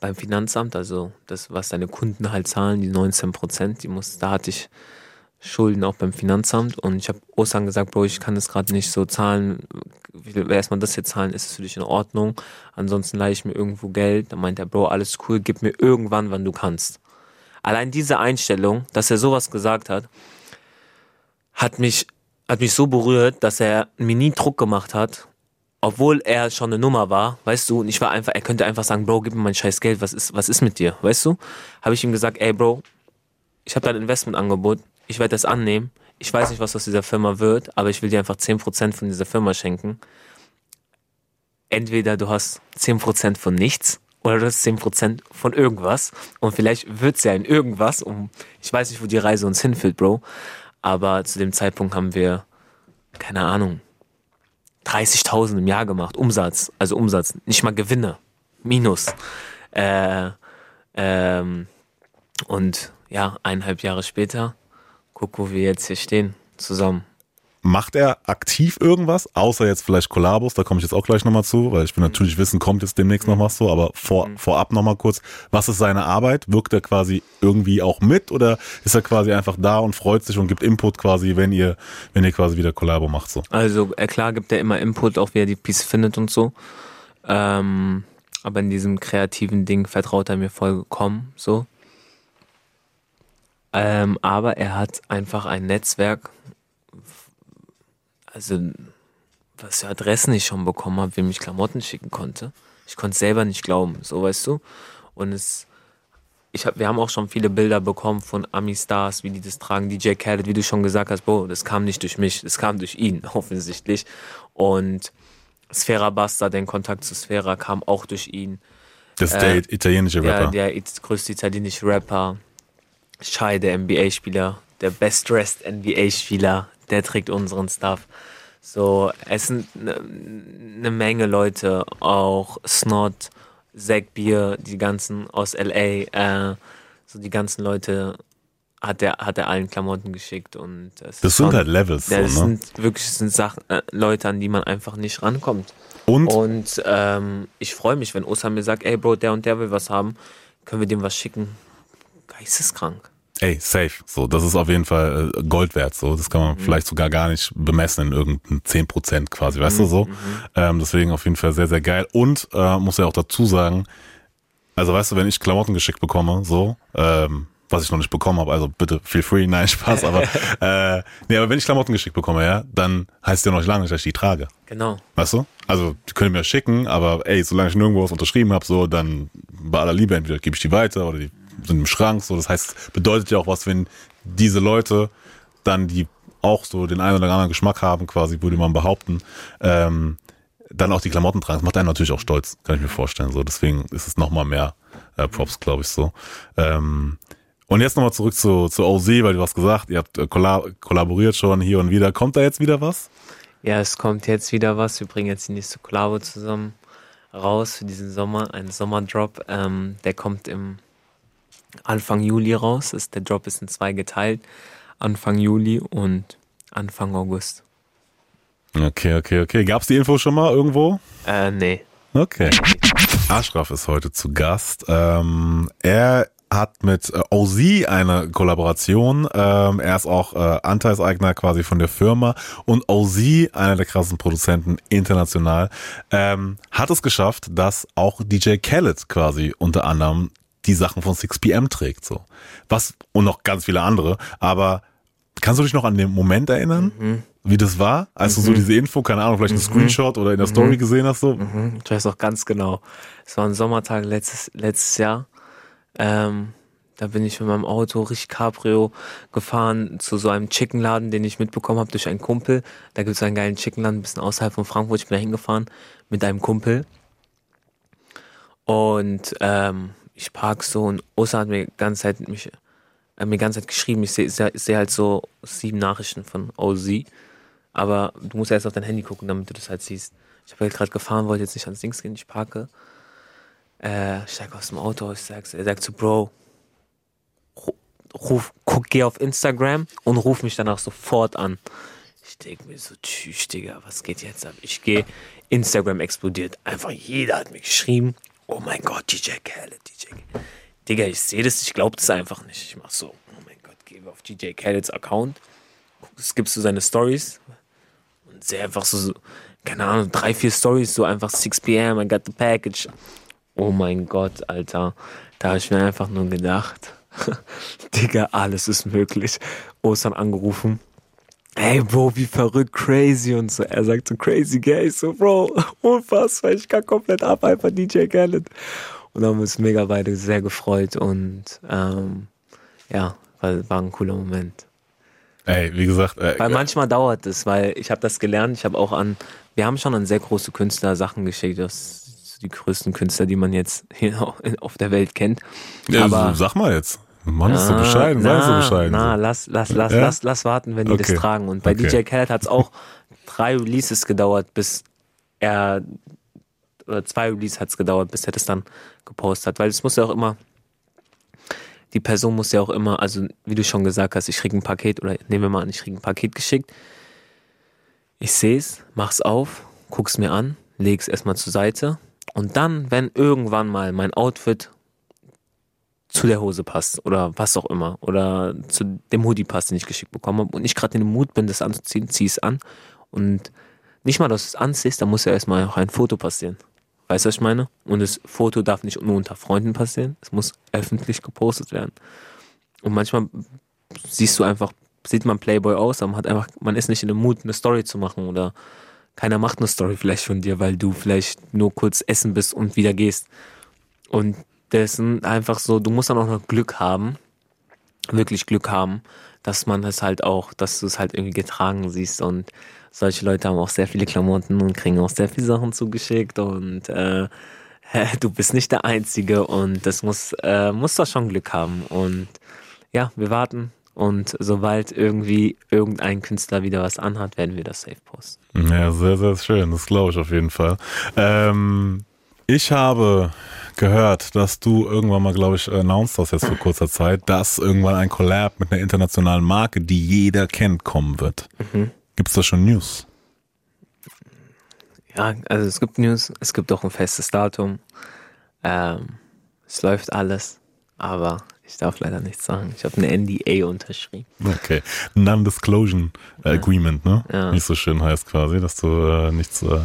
beim Finanzamt, also das, was deine Kunden halt zahlen, die 19 Prozent, die muss, da hatte ich Schulden auch beim Finanzamt und ich habe Osan gesagt, Bro, ich kann das gerade nicht so zahlen, wie will erstmal das hier zahlen, ist es für dich in Ordnung? Ansonsten leihe ich mir irgendwo Geld. Dann meint er, Bro, alles cool, gib mir irgendwann, wann du kannst. Allein diese Einstellung, dass er sowas gesagt hat, hat mich, hat mich so berührt, dass er mir nie Druck gemacht hat, obwohl er schon eine Nummer war, weißt du, und ich war einfach, er könnte einfach sagen, Bro, gib mir mein scheiß Geld, was ist, was ist mit dir, weißt du? Habe ich ihm gesagt, ey Bro, ich habe dein Investmentangebot, ich werde das annehmen, ich weiß nicht, was aus dieser Firma wird, aber ich will dir einfach 10% von dieser Firma schenken. Entweder du hast 10% von nichts oder du hast 10% von irgendwas. Und vielleicht wird's ja in irgendwas, um, ich weiß nicht, wo die Reise uns hinführt, Bro, aber zu dem Zeitpunkt haben wir, keine Ahnung, 30.000 im Jahr gemacht, Umsatz, also Umsatz, nicht mal Gewinne, Minus. Äh, ähm, und ja, eineinhalb Jahre später, guck, wo wir jetzt hier stehen, zusammen. Macht er aktiv irgendwas, außer jetzt vielleicht Kollabos, da komme ich jetzt auch gleich nochmal zu, weil ich will natürlich wissen, kommt jetzt demnächst noch was so, aber vor, mhm. vorab nochmal kurz, was ist seine Arbeit? Wirkt er quasi irgendwie auch mit oder ist er quasi einfach da und freut sich und gibt Input quasi, wenn ihr, wenn ihr quasi wieder Kollabo macht so? Also äh, klar gibt er immer Input, auch wie er die Piece findet und so. Ähm, aber in diesem kreativen Ding vertraut er mir vollkommen so. Ähm, aber er hat einfach ein Netzwerk, also was für Adressen ich schon bekommen habe, wem ich Klamotten schicken konnte. Ich konnte selber nicht glauben, so weißt du. Und es, ich hab, wir haben auch schon viele Bilder bekommen von Ami-Stars, wie die das tragen. DJ Khaled, wie du schon gesagt hast, Bro, das kam nicht durch mich, das kam durch ihn, *laughs* offensichtlich. Und Sfera Basta, den Kontakt zu Sfera kam auch durch ihn. Das ist der äh, italienische Rapper. Ja, der größte italienische Rapper. Shai, der NBA-Spieler, der best-dressed NBA-Spieler, der trägt unseren Stuff. So, es sind eine ne Menge Leute, auch Snot, Zack Beer, die ganzen aus LA, äh, so die ganzen Leute hat er hat er allen Klamotten geschickt und das, das sind halt Levels. Ja, das so, ne? sind wirklich sind Sachen, äh, Leute, an die man einfach nicht rankommt. Und, und ähm, ich freue mich, wenn Osam mir sagt, ey Bro, der und der will was haben, können wir dem was schicken. Geisteskrank. Ey, safe. So, das ist auf jeden Fall äh, Gold wert. So, das kann man mhm. vielleicht sogar gar nicht bemessen in irgendeinen 10 Prozent quasi, weißt mhm. du so. Mhm. Ähm, deswegen auf jeden Fall sehr, sehr geil. Und äh, muss ja auch dazu sagen, also weißt du, wenn ich Klamotten geschickt bekomme, so, ähm, was ich noch nicht bekommen habe, also bitte feel free, nein, Spaß, aber *laughs* äh, nee, aber wenn ich Klamotten geschickt bekomme, ja, dann heißt ja noch nicht lange, dass ich die trage. Genau. Weißt du? Also, die können mir schicken, aber ey, solange ich nirgendwo was unterschrieben habe, so, dann bei aller Liebe, entweder gebe ich die weiter oder die sind im Schrank. So, das heißt, bedeutet ja auch was, wenn diese Leute dann, die auch so den einen oder anderen Geschmack haben, quasi, würde man behaupten, ähm, dann auch die Klamotten tragen. Das macht einen natürlich auch stolz, kann ich mir vorstellen. So, deswegen ist es nochmal mehr äh, Props, glaube ich, so. Ähm, Und jetzt nochmal zurück zu, zu OZ, weil du hast gesagt, ihr habt äh, kollaboriert schon hier und wieder. Kommt da jetzt wieder was? Ja, es kommt jetzt wieder was. Wir bringen jetzt die nächste Kollabo zusammen raus für diesen Sommer, ein Sommerdrop. Ähm, der kommt im Anfang Juli raus. Ist, der Drop ist in zwei geteilt. Anfang Juli und Anfang August. Okay, okay, okay. Gab's die Info schon mal irgendwo? Äh, nee. Okay. Ashraf ist heute zu Gast. Ähm, er hat mit äh, OZ eine Kollaboration. Ähm, er ist auch äh, Anteilseigner quasi von der Firma und OZ, einer der krassen Produzenten international, ähm, hat es geschafft, dass auch DJ Khaled quasi unter anderem die Sachen von 6pm trägt, so. Was, und noch ganz viele andere, aber kannst du dich noch an den Moment erinnern? Mhm. Wie das war, als mhm. du so mhm. diese Info, keine Ahnung, vielleicht ein mhm. Screenshot oder in der Story mhm. gesehen hast, so? Mhm. Ich weiß auch ganz genau. Es war ein Sommertag letztes, letztes Jahr ähm, da bin ich mit meinem Auto richtig Cabrio gefahren zu so einem Chickenladen, den ich mitbekommen habe durch einen Kumpel. Da gibt es einen geilen Chickenladen, ein bisschen außerhalb von Frankfurt. Ich bin da hingefahren mit einem Kumpel. Und ähm, ich park so und Osa hat mir die ganze Zeit mich äh, mir die ganze Zeit geschrieben. Ich sehe seh halt so sieben Nachrichten von OZ. Aber du musst erst auf dein Handy gucken, damit du das halt siehst. Ich habe halt gerade gefahren, wollte jetzt nicht ans Dings gehen, ich parke. Äh, steig aus dem Auto, ich sag's, er sagt so, Bro, ruf, guck, geh auf Instagram und ruf mich danach sofort an. Ich denke mir so, tschüss, Digga, was geht jetzt ab? Ich gehe, Instagram explodiert. Einfach jeder hat mir geschrieben, oh mein Gott, DJ Khaled, DJ Khaled. Digga, ich sehe das, ich glaube das einfach nicht. Ich mach so, oh mein Gott, geh auf DJ Khaleds Account, skippst du seine Stories und sehe einfach so, keine Ahnung, drei, vier Stories, so einfach 6 p.m., I got the package. Oh mein Gott, Alter. Da habe ich mir einfach nur gedacht, *laughs* Digga, alles ist möglich. Ostern angerufen. Ey, Bro, wie verrückt, crazy und so. Er sagt so, crazy gay. So, Bro, *laughs* unfassbar. Ich kann komplett ab, einfach DJ Khaled. Und dann haben wir uns mega beide sehr gefreut und ähm, ja, war, war ein cooler Moment. Ey, wie gesagt. Äh, weil manchmal dauert es, weil ich habe das gelernt. Ich habe auch an, wir haben schon an sehr große Künstler Sachen geschickt. Das die größten Künstler, die man jetzt hier *laughs* auf der Welt kennt. Ja, Aber, sag mal jetzt. Mann, ist so bescheiden, sei so bescheiden. Na, lass, lass, lass, ja? lass, lass warten, wenn die okay. das tragen. Und bei okay. DJ Khaled hat es auch drei Releases gedauert, bis er, oder zwei Releases hat es gedauert, bis er das dann gepostet hat. Weil es muss ja auch immer, die Person muss ja auch immer, also wie du schon gesagt hast, ich krieg ein Paket, oder nehmen wir mal an, ich krieg ein Paket geschickt. Ich sehe es, mach's auf, guck's mir an, leg's erstmal zur Seite und dann, wenn irgendwann mal mein Outfit zu der Hose passt oder was auch immer oder zu dem Hoodie passt, den ich geschickt bekommen habe und ich gerade in dem Mut bin, das anzuziehen, zieh es an und nicht mal, dass du es anziehst, da muss ja erstmal auch ein Foto passieren. Weißt du, was ich meine? Und das Foto darf nicht nur unter Freunden passieren, es muss öffentlich gepostet werden. Und manchmal siehst du einfach, sieht man Playboy aus, aber man hat einfach, man ist nicht in dem Mut, eine Story zu machen oder keiner macht eine Story vielleicht von dir, weil du vielleicht nur kurz essen bist und wieder gehst. Und das sind einfach so, du musst dann auch noch Glück haben, wirklich Glück haben, dass man es halt auch, dass du es halt irgendwie getragen siehst und solche Leute haben auch sehr viele Klamotten und kriegen auch sehr viele Sachen zugeschickt und äh, *laughs* du bist nicht der Einzige und das muss, äh, muss doch schon Glück haben und ja, wir warten, und sobald irgendwie irgendein Künstler wieder was anhat, werden wir das safe posten. Ja, sehr, sehr schön. Das glaube ich auf jeden Fall. Ähm, ich habe gehört, dass du irgendwann mal, glaube ich, announced hast jetzt vor kurzer Zeit, dass irgendwann ein Collab mit einer internationalen Marke, die jeder kennt, kommen wird. Mhm. Gibt es da schon News? Ja, also es gibt News, es gibt auch ein festes Datum. Ähm, es läuft alles, aber ich darf leider nichts sagen. Ich habe eine NDA unterschrieben. Okay. Non-Disclosure Agreement, ne? Ja. Nicht so schön heißt quasi, dass du äh, nichts äh,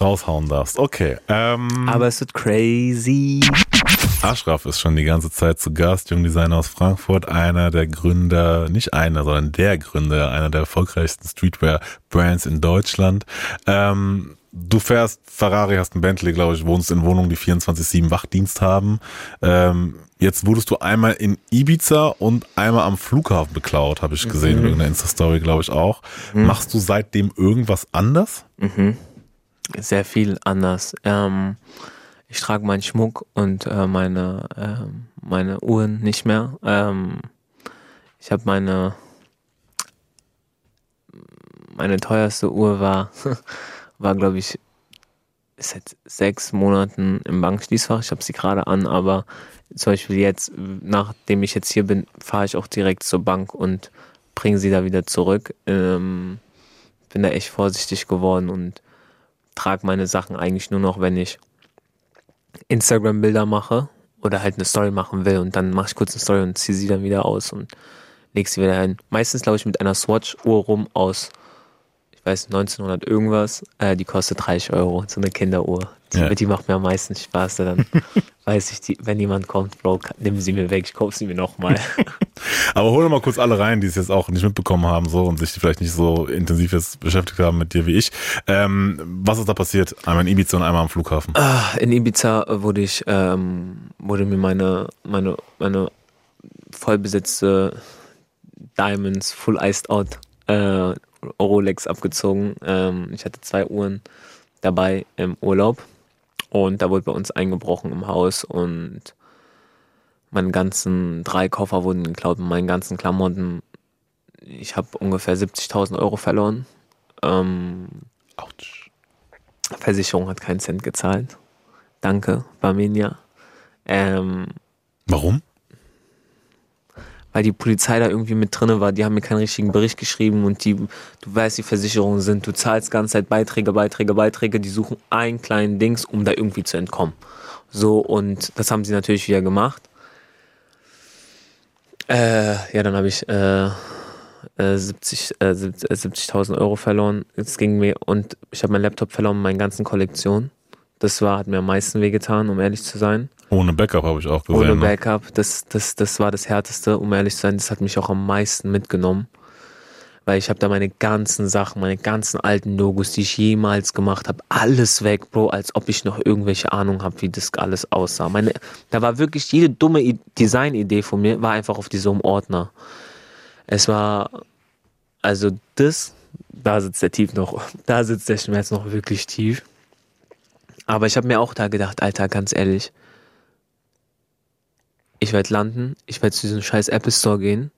raushauen darfst. Okay. Ähm, Aber es wird crazy. Ashraf ist schon die ganze Zeit zu Gast, Jungdesigner aus Frankfurt, einer der Gründer, nicht einer, sondern der Gründer einer der erfolgreichsten Streetwear-Brands in Deutschland. Ähm, du fährst Ferrari, hast ein Bentley, glaube ich, wohnst in Wohnungen, die 24-7 Wachdienst haben. Ähm, Jetzt wurdest du einmal in Ibiza und einmal am Flughafen beklaut, habe ich gesehen, mhm. in irgendeiner Insta-Story, glaube ich auch. Mhm. Machst du seitdem irgendwas anders? Mhm. Sehr viel anders. Ähm, Ich trage meinen Schmuck und äh, meine, äh, meine Uhren nicht mehr. Ähm, ich habe meine meine teuerste Uhr war, *laughs* war glaube ich, seit sechs Monaten im Bankschließfach. Ich habe sie gerade an, aber zum Beispiel jetzt, nachdem ich jetzt hier bin, fahre ich auch direkt zur Bank und bringe sie da wieder zurück. Ähm, bin da echt vorsichtig geworden und trage meine Sachen eigentlich nur noch, wenn ich Instagram-Bilder mache oder halt eine Story machen will und dann mache ich kurz eine Story und ziehe sie dann wieder aus und lege sie wieder hin. Meistens glaube ich mit einer Swatch-Uhr rum aus weiß 1900 irgendwas, äh, die kostet 30 Euro, so eine Kinderuhr. Ja. Die macht mir am meisten Spaß. Dann *laughs* weiß ich, die, wenn jemand kommt, Bro, nimm sie mir weg, ich kaufe sie mir nochmal. *laughs* Aber hol doch mal kurz alle rein, die es jetzt auch nicht mitbekommen haben so und sich vielleicht nicht so intensiv jetzt beschäftigt haben mit dir wie ich. Ähm, was ist da passiert? Einmal in Ibiza und einmal am Flughafen. Ah, in Ibiza wurde ich, ähm, wurde mir meine, meine, meine vollbesetzte Diamonds Full Iced Out äh, Rolex abgezogen. Ähm, ich hatte zwei Uhren dabei im Urlaub und da wurde bei uns eingebrochen im Haus und meine ganzen drei Koffer wurden geklaut mit meinen ganzen Klamotten. Ich habe ungefähr 70.000 Euro verloren. Ähm, Autsch. Versicherung hat keinen Cent gezahlt. Danke, Barmenia. Ähm, Warum? Weil die Polizei da irgendwie mit drinne war. Die haben mir keinen richtigen Bericht geschrieben und die, du weißt, die Versicherungen sind, du zahlst ganze Zeit Beiträge, Beiträge, Beiträge, die suchen einen kleinen Dings, um da irgendwie zu entkommen. So, und das haben sie natürlich wieder gemacht. Äh, ja, dann habe ich äh, 70 äh, 70.000 äh, Euro verloren. Es ging mir und ich habe meinen Laptop verloren, meine ganzen Kollektionen. Das war, hat mir am meisten wehgetan, um ehrlich zu sein. Ohne Backup habe ich auch gesehen. Ohne ne? Backup, das, das, das war das Härteste, um ehrlich zu sein. Das hat mich auch am meisten mitgenommen. Weil ich habe da meine ganzen Sachen, meine ganzen alten Logos, die ich jemals gemacht habe, alles weg, Bro, als ob ich noch irgendwelche Ahnung habe, wie das alles aussah. Meine, da war wirklich jede dumme Designidee von mir, war einfach auf diesem Ordner. Es war, also das, da sitzt der tief noch, *laughs* da sitzt der Schmerz noch wirklich tief. Aber ich habe mir auch da gedacht, Alter, ganz ehrlich, ich werde landen, ich werde zu diesem scheiß Apple Store gehen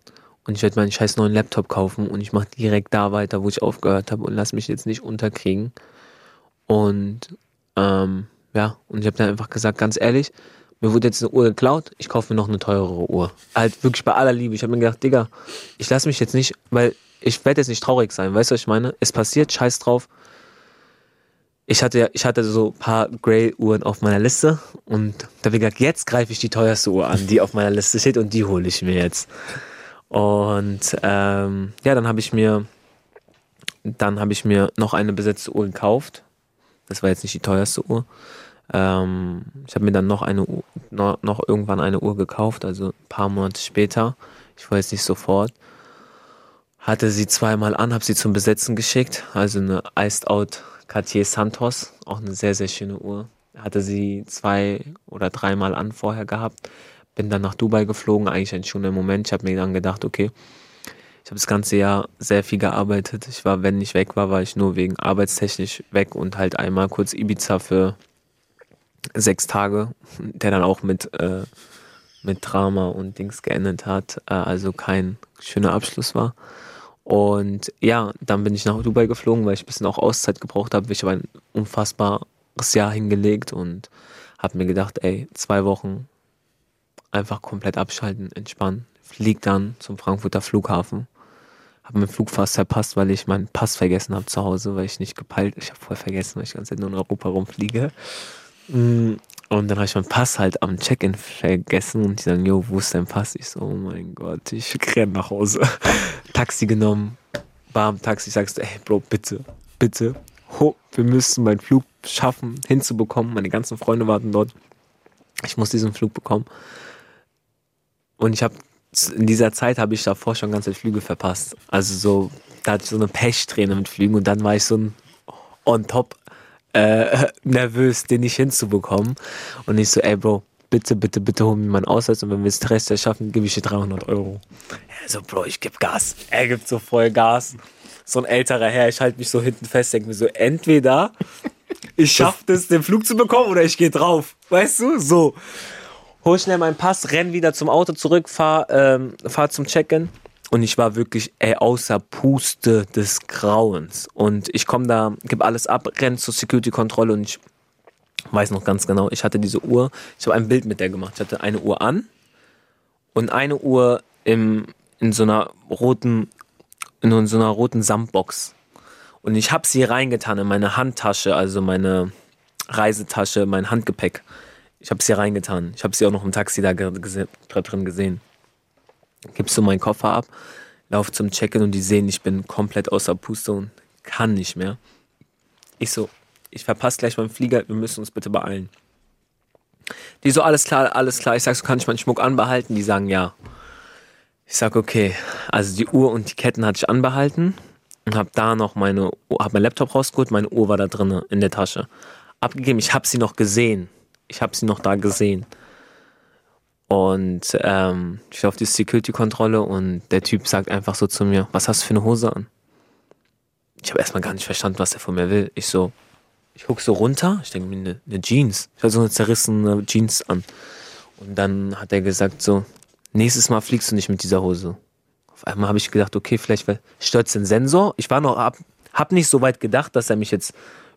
und ich werde meinen scheiß neuen Laptop kaufen und ich mache direkt da weiter, wo ich aufgehört habe und lass mich jetzt nicht unterkriegen. Und ähm, ja, und ich habe dann einfach gesagt, ganz ehrlich, mir wurde jetzt eine Uhr geklaut, ich kaufe mir noch eine teurere Uhr. Halt wirklich bei aller Liebe. Ich habe mir gedacht, Digga, ich lasse mich jetzt nicht, weil ich werde jetzt nicht traurig sein, weißt du, was ich meine? Es passiert, scheiß drauf ich hatte, ich hatte so ein paar Grey-Uhren auf meiner Liste und da habe ich gesagt, jetzt greife ich die teuerste Uhr an, die auf meiner Liste steht und die hole ich mir jetzt. Und ähm, ja, dann habe ich mir, dann habe ich mir noch eine besetzte Uhr gekauft. Das war jetzt nicht die teuerste Uhr. Ähm, ich habe mir dann noch eine noch, noch irgendwann eine Uhr gekauft, also ein paar Monate später. Ich war jetzt nicht sofort. Hatte sie zweimal an, habe sie zum Besetzen geschickt, also eine Iced Out Cartier Santos, auch eine sehr, sehr schöne Uhr. Hatte sie zwei oder dreimal an vorher gehabt. Bin dann nach Dubai geflogen, eigentlich ein schöner Moment. Ich habe mir dann gedacht, okay, ich habe das ganze Jahr sehr viel gearbeitet. Ich war, wenn ich weg war, war ich nur wegen arbeitstechnisch weg und halt einmal kurz Ibiza für sechs Tage, der dann auch mit, äh, mit Drama und Dings geendet hat. Äh, also kein schöner Abschluss war. Und ja, dann bin ich nach Dubai geflogen, weil ich ein bisschen auch Auszeit gebraucht habe. Ich habe ein unfassbares Jahr hingelegt und habe mir gedacht, ey, zwei Wochen einfach komplett abschalten, entspannen. Flieg dann zum Frankfurter Flughafen. Habe meinen Flug fast verpasst, weil ich meinen Pass vergessen habe zu Hause, weil ich nicht gepeilt, ich habe voll vergessen, weil ich nur in Europa rumfliege. Und dann habe ich meinen Pass halt am Check-in vergessen und die sagen, jo, wo ist dein Pass? Ich so, oh mein Gott, ich renne nach Hause. *laughs* Taxi genommen, bam, Taxi, sagst du, ey, Bro, bitte, bitte, ho, wir müssen meinen Flug schaffen, hinzubekommen. Meine ganzen Freunde warten dort. Ich muss diesen Flug bekommen. Und ich habe in dieser Zeit habe ich davor schon ganze Flüge verpasst. Also so, da hatte ich so eine Pechsträhne mit Flügen und dann war ich so ein on top äh, *laughs* nervös, den nicht hinzubekommen. Und ich so, ey Bro, bitte, bitte, bitte hol mir meinen Ausweis und wenn wir es Stress schaffen, gebe ich dir 300 Euro. Er so, Bro, ich gebe Gas. Er gibt so voll Gas. So ein älterer Herr, ich halte mich so hinten fest, denke mir so, entweder ich schaffe es, den Flug zu bekommen oder ich gehe drauf. Weißt du? So. Hol schnell meinen Pass, renn wieder zum Auto zurück, fahr, ähm, fahr zum Check-in. Und ich war wirklich ey, außer Puste des Grauens. Und ich komme da, gebe alles ab, renn zur Security-Kontrolle und ich weiß noch ganz genau, ich hatte diese Uhr, ich habe ein Bild mit der gemacht. Ich hatte eine Uhr an und eine Uhr im, in so einer roten, in so einer roten Samtbox. Und ich habe sie reingetan in meine Handtasche, also meine Reisetasche, mein Handgepäck. Ich habe sie reingetan. Ich habe sie auch noch im Taxi da drin gesehen. Gibst du meinen Koffer ab, lauf zum Check-in und die sehen, ich bin komplett außer Puste und kann nicht mehr. Ich so, ich verpasse gleich meinen Flieger, wir müssen uns bitte beeilen. Die so, alles klar, alles klar. Ich sag so, kann ich meinen Schmuck anbehalten? Die sagen ja. Ich sag, okay. Also die Uhr und die Ketten hatte ich anbehalten und hab da noch meine, hab mein Laptop rausgeholt, meine Uhr war da drin in der Tasche. Abgegeben, ich hab sie noch gesehen. Ich hab sie noch da gesehen. Und ähm, ich auf die Security-Kontrolle und der Typ sagt einfach so zu mir, was hast du für eine Hose an? Ich habe erstmal gar nicht verstanden, was er von mir will. Ich so, ich gucke so runter, ich denke mir, eine, eine Jeans. Ich habe so eine zerrissene Jeans an. Und dann hat er gesagt so, nächstes Mal fliegst du nicht mit dieser Hose. Auf einmal habe ich gedacht, okay, vielleicht stört den Sensor. Ich war noch ab, hab nicht so weit gedacht, dass er mich jetzt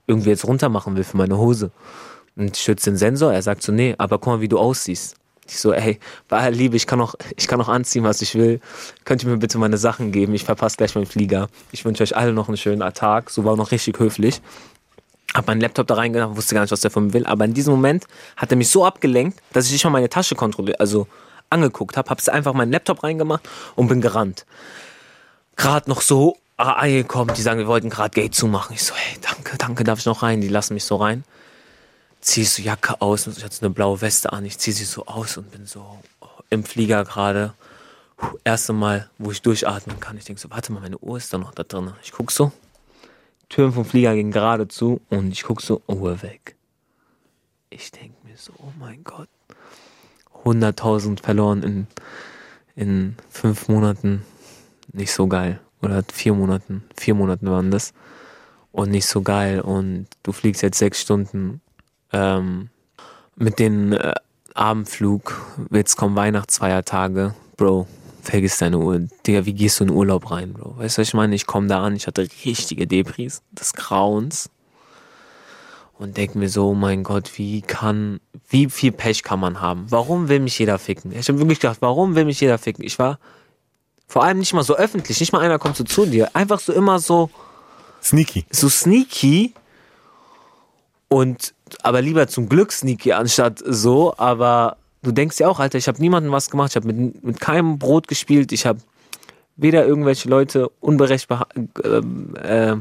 irgendwie jetzt runter machen will für meine Hose. Und stürzt den Sensor. Er sagt so, nee, aber guck mal, wie du aussiehst. Ich so, ey, bei Liebe, ich kann noch, ich kann noch anziehen, was ich will. Könnt ihr mir bitte meine Sachen geben? Ich verpasse gleich meinen Flieger. Ich wünsche euch alle noch einen schönen Tag. So war noch richtig höflich. Hab meinen Laptop da reingegangen, wusste gar nicht, was der von mir will. Aber in diesem Moment hat er mich so abgelenkt, dass ich nicht mal meine Tasche kontrolliert, also angeguckt habe. Hab's einfach meinen Laptop reingemacht und bin gerannt. Gerade noch so angekommen, die sagen, wir wollten gerade Gate zumachen. Ich so, hey, danke, danke, darf ich noch rein? Die lassen mich so rein ziehe so Jacke aus und ich hatte eine blaue Weste an. Ich ziehe sie so aus und bin so im Flieger gerade. Erste Mal, wo ich durchatmen kann. Ich denke so, warte mal, meine Uhr ist da noch da drin. Ich gucke so, Türen vom Flieger gehen gerade zu und ich gucke so, Uhr weg. Ich denke mir so, oh mein Gott. 100.000 verloren in, in fünf Monaten. Nicht so geil. Oder vier Monaten. Vier Monaten waren das. Und nicht so geil. Und du fliegst jetzt sechs Stunden ähm, mit dem äh, Abendflug, jetzt kommen Weihnachtsfeiertage, Bro, vergiss deine Uhr. Digga, wie gehst du in Urlaub rein, Bro? Weißt du, was ich meine? Ich komme da an, ich hatte richtige Depris, des Grauens. Und denke mir so, oh mein Gott, wie kann, wie viel Pech kann man haben? Warum will mich jeder ficken? Ich habe wirklich gedacht, warum will mich jeder ficken? Ich war vor allem nicht mal so öffentlich, nicht mal einer kommt so zu dir. Einfach so immer so. Sneaky. So sneaky. Und aber lieber zum Glück sneaky anstatt so. Aber du denkst ja auch, Alter, ich habe niemandem was gemacht, ich habe mit, mit keinem Brot gespielt, ich habe weder irgendwelche Leute unberecht beha äh, äh,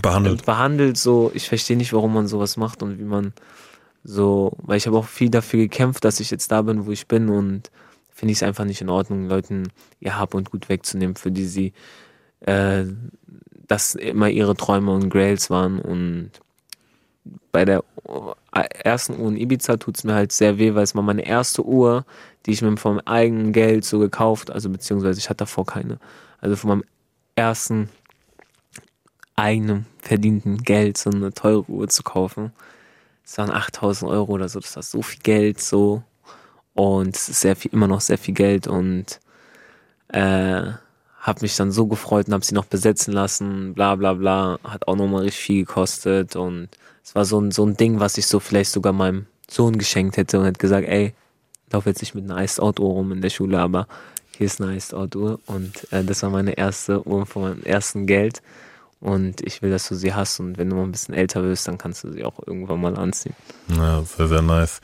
behandelt. behandelt. So, ich verstehe nicht, warum man sowas macht und wie man so, weil ich habe auch viel dafür gekämpft, dass ich jetzt da bin, wo ich bin und finde ich es einfach nicht in Ordnung, Leuten ihr Hab und Gut wegzunehmen, für die sie äh, das immer ihre Träume und Grails waren und bei der ersten Uhr in Ibiza tut es mir halt sehr weh, weil es war meine erste Uhr, die ich mir meinem eigenen Geld so gekauft, also beziehungsweise ich hatte davor keine, also von meinem ersten eigenen verdienten Geld so eine teure Uhr zu kaufen. Es waren 8000 Euro oder so, das war so viel Geld so. Und es ist sehr viel, immer noch sehr viel Geld und äh, habe mich dann so gefreut und habe sie noch besetzen lassen, bla bla bla, hat auch nochmal richtig viel gekostet und es war so ein, so ein Ding, was ich so vielleicht sogar meinem Sohn geschenkt hätte und hätte gesagt, ey, lauf jetzt nicht mit einer Iced Out Uhr rum in der Schule, aber hier ist eine Iced Out Uhr und äh, das war meine erste Uhr von meinem ersten Geld und ich will, dass du sie hast und wenn du mal ein bisschen älter wirst, dann kannst du sie auch irgendwann mal anziehen. Ja, sehr, sehr nice.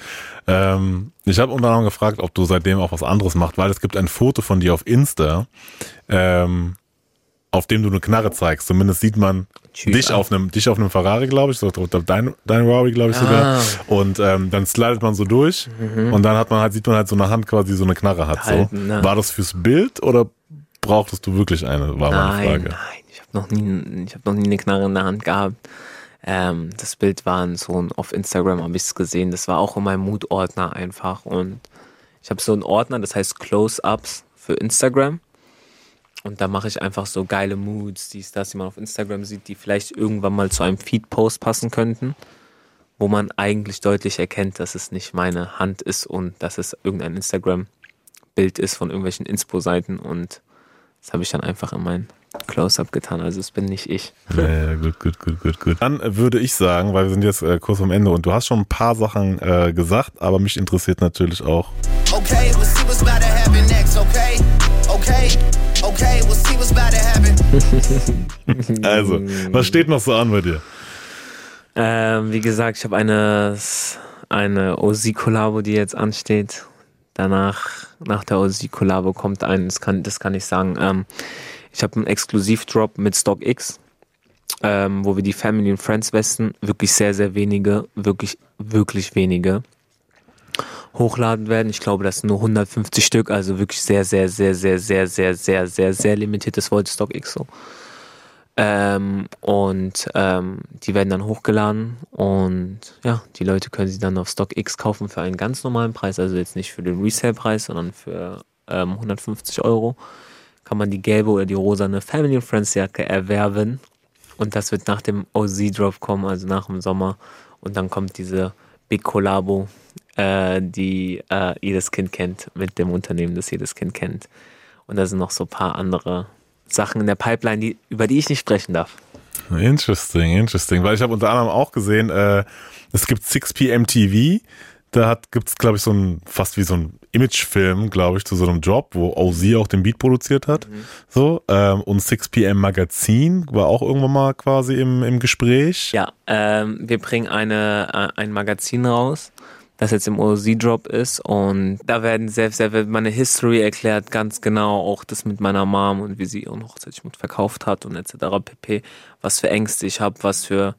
Ähm, ich habe unter anderem gefragt, ob du seitdem auch was anderes machst, weil es gibt ein Foto von dir auf Insta, ähm, auf dem du eine Knarre zeigst. Zumindest sieht man Tschüss, dich auf einem dich auf einem Ferrari, glaube ich, so dein dein Rari, glaube ich sogar. Ah. Und ähm, dann slidet man so durch mhm. und dann hat man halt sieht man halt so eine Hand quasi so eine Knarre hat. So. Ne? War das fürs Bild oder brauchtest du wirklich eine? War nein, meine Frage. Nein, ich habe noch nie ich habe noch nie eine Knarre in der Hand gehabt. Ähm, das Bild war so auf Instagram habe ich es gesehen. Das war auch in meinem Mood-Ordner einfach und ich habe so einen Ordner, das heißt Close-ups für Instagram. Und da mache ich einfach so geile Moods, dies, das, die man auf Instagram sieht, die vielleicht irgendwann mal zu einem Feed-Post passen könnten. wo man eigentlich deutlich erkennt, dass es nicht meine Hand ist und dass es irgendein Instagram-Bild ist von irgendwelchen Inspo-Seiten und das habe ich dann einfach in mein Close-Up getan. Also es bin nicht ich. Ja, ja, gut, gut, gut, gut, gut. Dann würde ich sagen, weil wir sind jetzt äh, kurz am Ende und du hast schon ein paar Sachen äh, gesagt, aber mich interessiert natürlich auch. Okay, we'll see what's about to happen next, okay? Okay, okay, we'll see what's about to happen. *laughs* also, was steht noch so an bei dir? Ähm, wie gesagt, ich habe eine, eine OZ-Kollabo, die jetzt ansteht. Danach, nach der OZ-Kollabo kommt ein, das kann, das kann ich sagen, ähm, ich habe einen Exklusivdrop mit StockX, ähm, wo wir die Family und Friends Westen, wirklich sehr, sehr wenige, wirklich, wirklich wenige, hochladen werden. Ich glaube, das sind nur 150 Stück, also wirklich sehr, sehr, sehr, sehr, sehr, sehr, sehr, sehr, sehr limitiert. Das wollte StockX so. Ähm, und ähm, die werden dann hochgeladen und ja, die Leute können sie dann auf StockX kaufen für einen ganz normalen Preis, also jetzt nicht für den Resale-Preis, sondern für ähm, 150 Euro kann man die gelbe oder die rosane Family Friends Jacke erwerben. Und das wird nach dem OZ Drop kommen, also nach dem Sommer. Und dann kommt diese Big Collabo, äh, die äh, jedes Kind kennt, mit dem Unternehmen, das jedes Kind kennt. Und da sind noch so ein paar andere Sachen in der Pipeline, die, über die ich nicht sprechen darf. Interesting, interesting. Weil ich habe unter anderem auch gesehen, äh, es gibt 6pm TV. Da gibt es, glaube ich, so ein, fast wie so ein Imagefilm, glaube ich, zu so einem Job, wo OZ auch den Beat produziert hat. Mhm. So, ähm, und 6pm Magazin war auch irgendwann mal quasi im, im Gespräch. Ja, ähm, wir bringen eine, äh, ein Magazin raus, das jetzt im OZ-Drop ist. Und da werden selbst sehr, wird meine History erklärt, ganz genau, auch das mit meiner Mom und wie sie ihren Hochzeitsschmuck verkauft hat und etc. pp. Was für Ängste ich habe, was für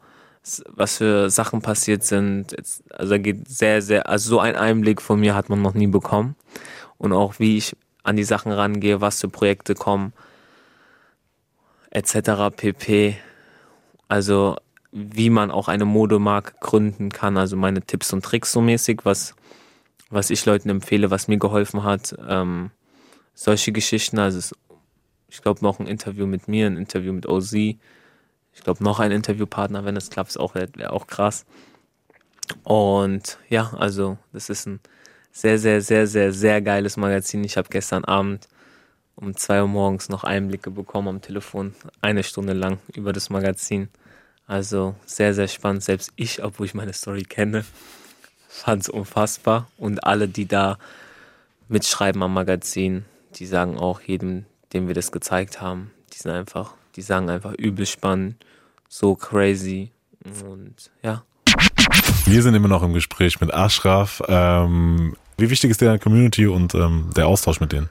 was für Sachen passiert sind. Also geht sehr, sehr, also so ein Einblick von mir hat man noch nie bekommen. Und auch wie ich an die Sachen rangehe, was für Projekte kommen, etc. pp. Also wie man auch eine Modemarke gründen kann, also meine Tipps und Tricks so mäßig, was, was ich Leuten empfehle, was mir geholfen hat. Ähm, solche Geschichten, also es, ich glaube noch ein Interview mit mir, ein Interview mit OZ, ich glaube, noch ein Interviewpartner, wenn es klappt, auch wäre wär auch krass. Und ja, also das ist ein sehr, sehr, sehr, sehr, sehr geiles Magazin. Ich habe gestern Abend um zwei Uhr morgens noch Einblicke bekommen am Telefon, eine Stunde lang über das Magazin. Also sehr, sehr spannend. Selbst ich, obwohl ich meine Story kenne, fand es unfassbar. Und alle, die da mitschreiben am Magazin, die sagen auch jedem, dem wir das gezeigt haben, die sind einfach die sagen einfach übel spannend, so crazy und ja. Wir sind immer noch im Gespräch mit Ashraf. Ähm, wie wichtig ist der Community und ähm, der Austausch mit denen?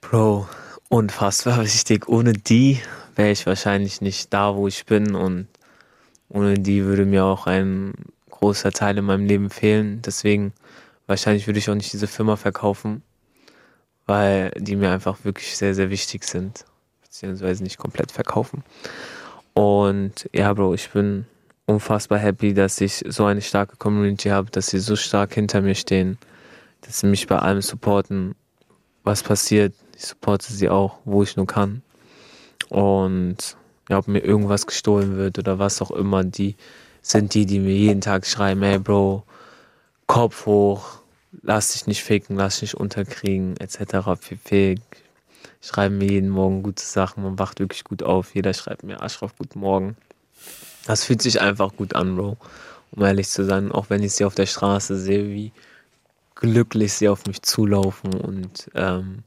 Bro, unfassbar wichtig. Ohne die wäre ich wahrscheinlich nicht da, wo ich bin und ohne die würde mir auch ein großer Teil in meinem Leben fehlen. Deswegen wahrscheinlich würde ich auch nicht diese Firma verkaufen, weil die mir einfach wirklich sehr, sehr wichtig sind beziehungsweise nicht komplett verkaufen. Und ja, Bro, ich bin unfassbar happy, dass ich so eine starke Community habe, dass sie so stark hinter mir stehen, dass sie mich bei allem supporten, was passiert. Ich supporte sie auch, wo ich nur kann. Und ja, ob mir irgendwas gestohlen wird oder was auch immer, die sind die, die mir jeden Tag schreiben, hey Bro, Kopf hoch, lass dich nicht ficken, lass dich nicht unterkriegen, etc. pp schreiben mir jeden Morgen gute Sachen. Man wacht wirklich gut auf. Jeder schreibt mir Aschraf, guten Morgen. Das fühlt sich einfach gut an, Bro. Um ehrlich zu sein, auch wenn ich sie auf der Straße sehe, wie glücklich sie auf mich zulaufen und ähm,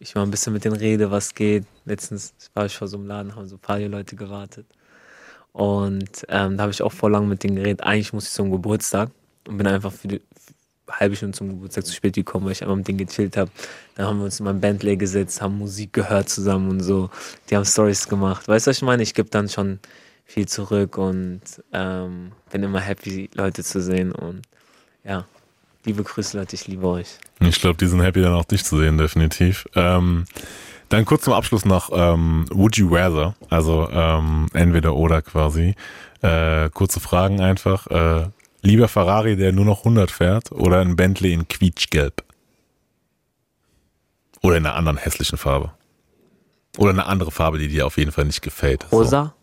ich mal ein bisschen mit denen rede, was geht. Letztens war ich vor so einem Laden, haben so ein paar Leute gewartet. Und ähm, da habe ich auch vor lang mit denen geredet. Eigentlich muss ich zum Geburtstag und bin einfach für die, halbe Stunde zum Geburtstag zu spät gekommen, weil ich einfach mit denen gechillt habe. Dann haben wir uns in mein Bentley gesetzt, haben Musik gehört zusammen und so. Die haben Stories gemacht. Weißt du, was ich meine? Ich gebe dann schon viel zurück und ähm, bin immer happy, Leute zu sehen. Und ja, liebe Grüße, Leute, ich liebe euch. Ich glaube, die sind happy, dann auch dich zu sehen, definitiv. Ähm, dann kurz zum Abschluss noch ähm, Would you rather? Also ähm, entweder oder quasi. Äh, kurze Fragen einfach. Äh, Lieber Ferrari, der nur noch 100 fährt oder ein Bentley in quietschgelb? Oder in einer anderen hässlichen Farbe? Oder eine andere Farbe, die dir auf jeden Fall nicht gefällt. Rosa?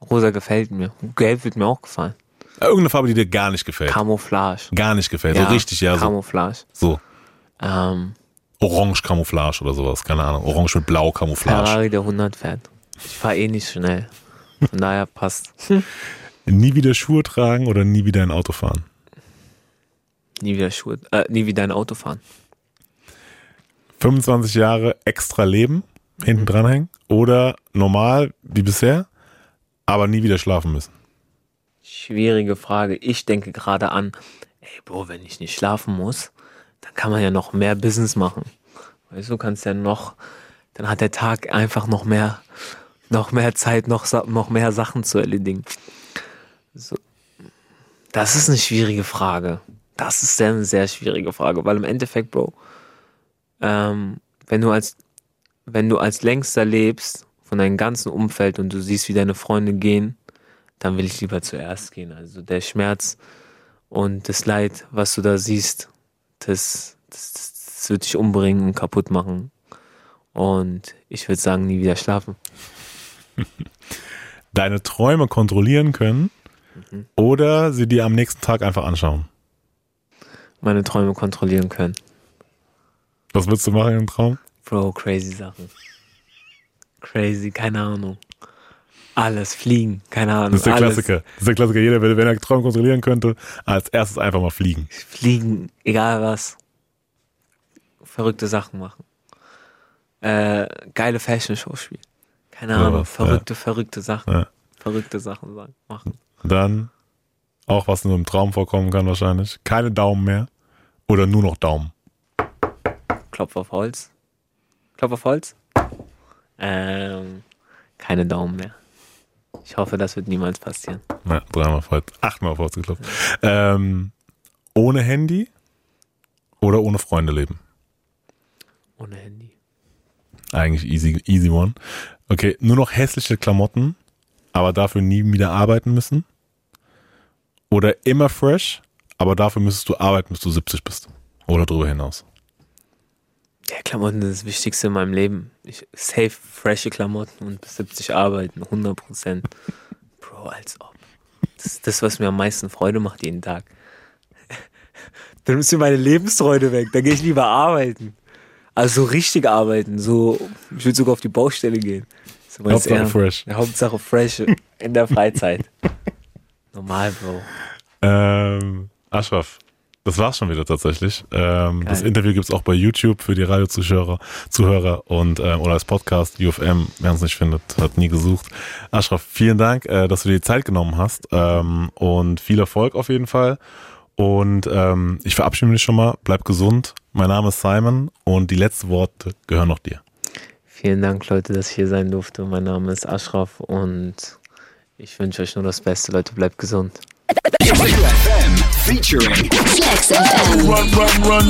So. Rosa gefällt mir. Gelb wird mir auch gefallen. Irgendeine Farbe, die dir gar nicht gefällt. Camouflage. Gar nicht gefällt. Ja, so richtig, ja. So. Camouflage. So. Ähm, Orange Camouflage oder sowas, keine Ahnung. Orange mit Blau Camouflage. Ferrari, der 100 fährt. Ich fahre eh nicht schnell. Von daher passt. *laughs* nie wieder Schuhe tragen oder nie wieder ein Auto fahren? Nie wieder Schuhe, äh, nie wieder ein Auto fahren. 25 Jahre extra Leben hinten dranhängen oder normal wie bisher, aber nie wieder schlafen müssen? Schwierige Frage. Ich denke gerade an, ey Bro, wenn ich nicht schlafen muss, dann kann man ja noch mehr Business machen. Weißt du, kannst ja noch, dann hat der Tag einfach noch mehr, noch mehr Zeit, noch, noch mehr Sachen zu erledigen. So. Das ist eine schwierige Frage. Das ist eine sehr schwierige Frage, weil im Endeffekt, Bro, ähm, wenn du als, wenn du als längster lebst von deinem ganzen Umfeld und du siehst, wie deine Freunde gehen, dann will ich lieber zuerst gehen. Also der Schmerz und das Leid, was du da siehst, das, das, das wird dich umbringen und kaputt machen. Und ich würde sagen, nie wieder schlafen. *laughs* Deine Träume kontrollieren können mhm. oder sie dir am nächsten Tag einfach anschauen? Meine Träume kontrollieren können. Was willst du machen im Traum? Bro, crazy Sachen. Crazy, keine Ahnung. Alles, fliegen, keine Ahnung. Das ist der alles. Klassiker. Das ist der Klassiker. Jeder, wenn er Träume kontrollieren könnte, als erstes einfach mal fliegen. Fliegen, egal was. Verrückte Sachen machen. Äh, geile Fashion-Shows spielen. Keine Ahnung. Ja, verrückte, ja. verrückte Sachen. Ja. Verrückte Sachen machen. Dann auch was nur im Traum vorkommen kann wahrscheinlich. Keine Daumen mehr. Oder nur noch Daumen. Klopf auf Holz. Klopf auf Holz. Ähm, keine Daumen mehr. Ich hoffe, das wird niemals passieren. Ja, dreimal Holz. Achtmal geklopft. Ähm, ohne Handy oder ohne Freunde leben? Ohne Handy. Eigentlich easy, easy one. Okay, nur noch hässliche Klamotten, aber dafür nie wieder arbeiten müssen? Oder immer fresh, aber dafür müsstest du arbeiten, bis du 70 bist? Oder darüber hinaus? Ja, Klamotten sind das Wichtigste in meinem Leben. Ich safe frische Klamotten und bis 70 arbeiten, 100 Prozent. Bro, als ob. Das ist das, was mir am meisten Freude macht jeden Tag. *laughs* Dann nimmst du meine Lebensfreude weg. Dann gehe ich lieber arbeiten. Also so richtig arbeiten. So, ich würde sogar auf die Baustelle gehen. So Hauptsache eher, fresh. Hauptsache fresh in der Freizeit. *laughs* Normal, Bro. Ähm, Aschraf, das war's schon wieder tatsächlich. Ähm, das Interview gibt's auch bei YouTube für die Radiozuhörer Zuhörer und ähm, oder als Podcast UFM, wer uns nicht findet, hat nie gesucht. Ashraf, vielen Dank, äh, dass du dir die Zeit genommen hast ähm, und viel Erfolg auf jeden Fall. Und ähm, ich verabschiede mich schon mal. Bleib gesund. Mein Name ist Simon und die letzten Worte gehören noch dir. Vielen Dank, Leute, dass ich hier sein durfte. Mein Name ist Ashraf und ich wünsche euch nur das Beste, Leute. Bleibt gesund. FM featuring Flex FM. Run, run, run.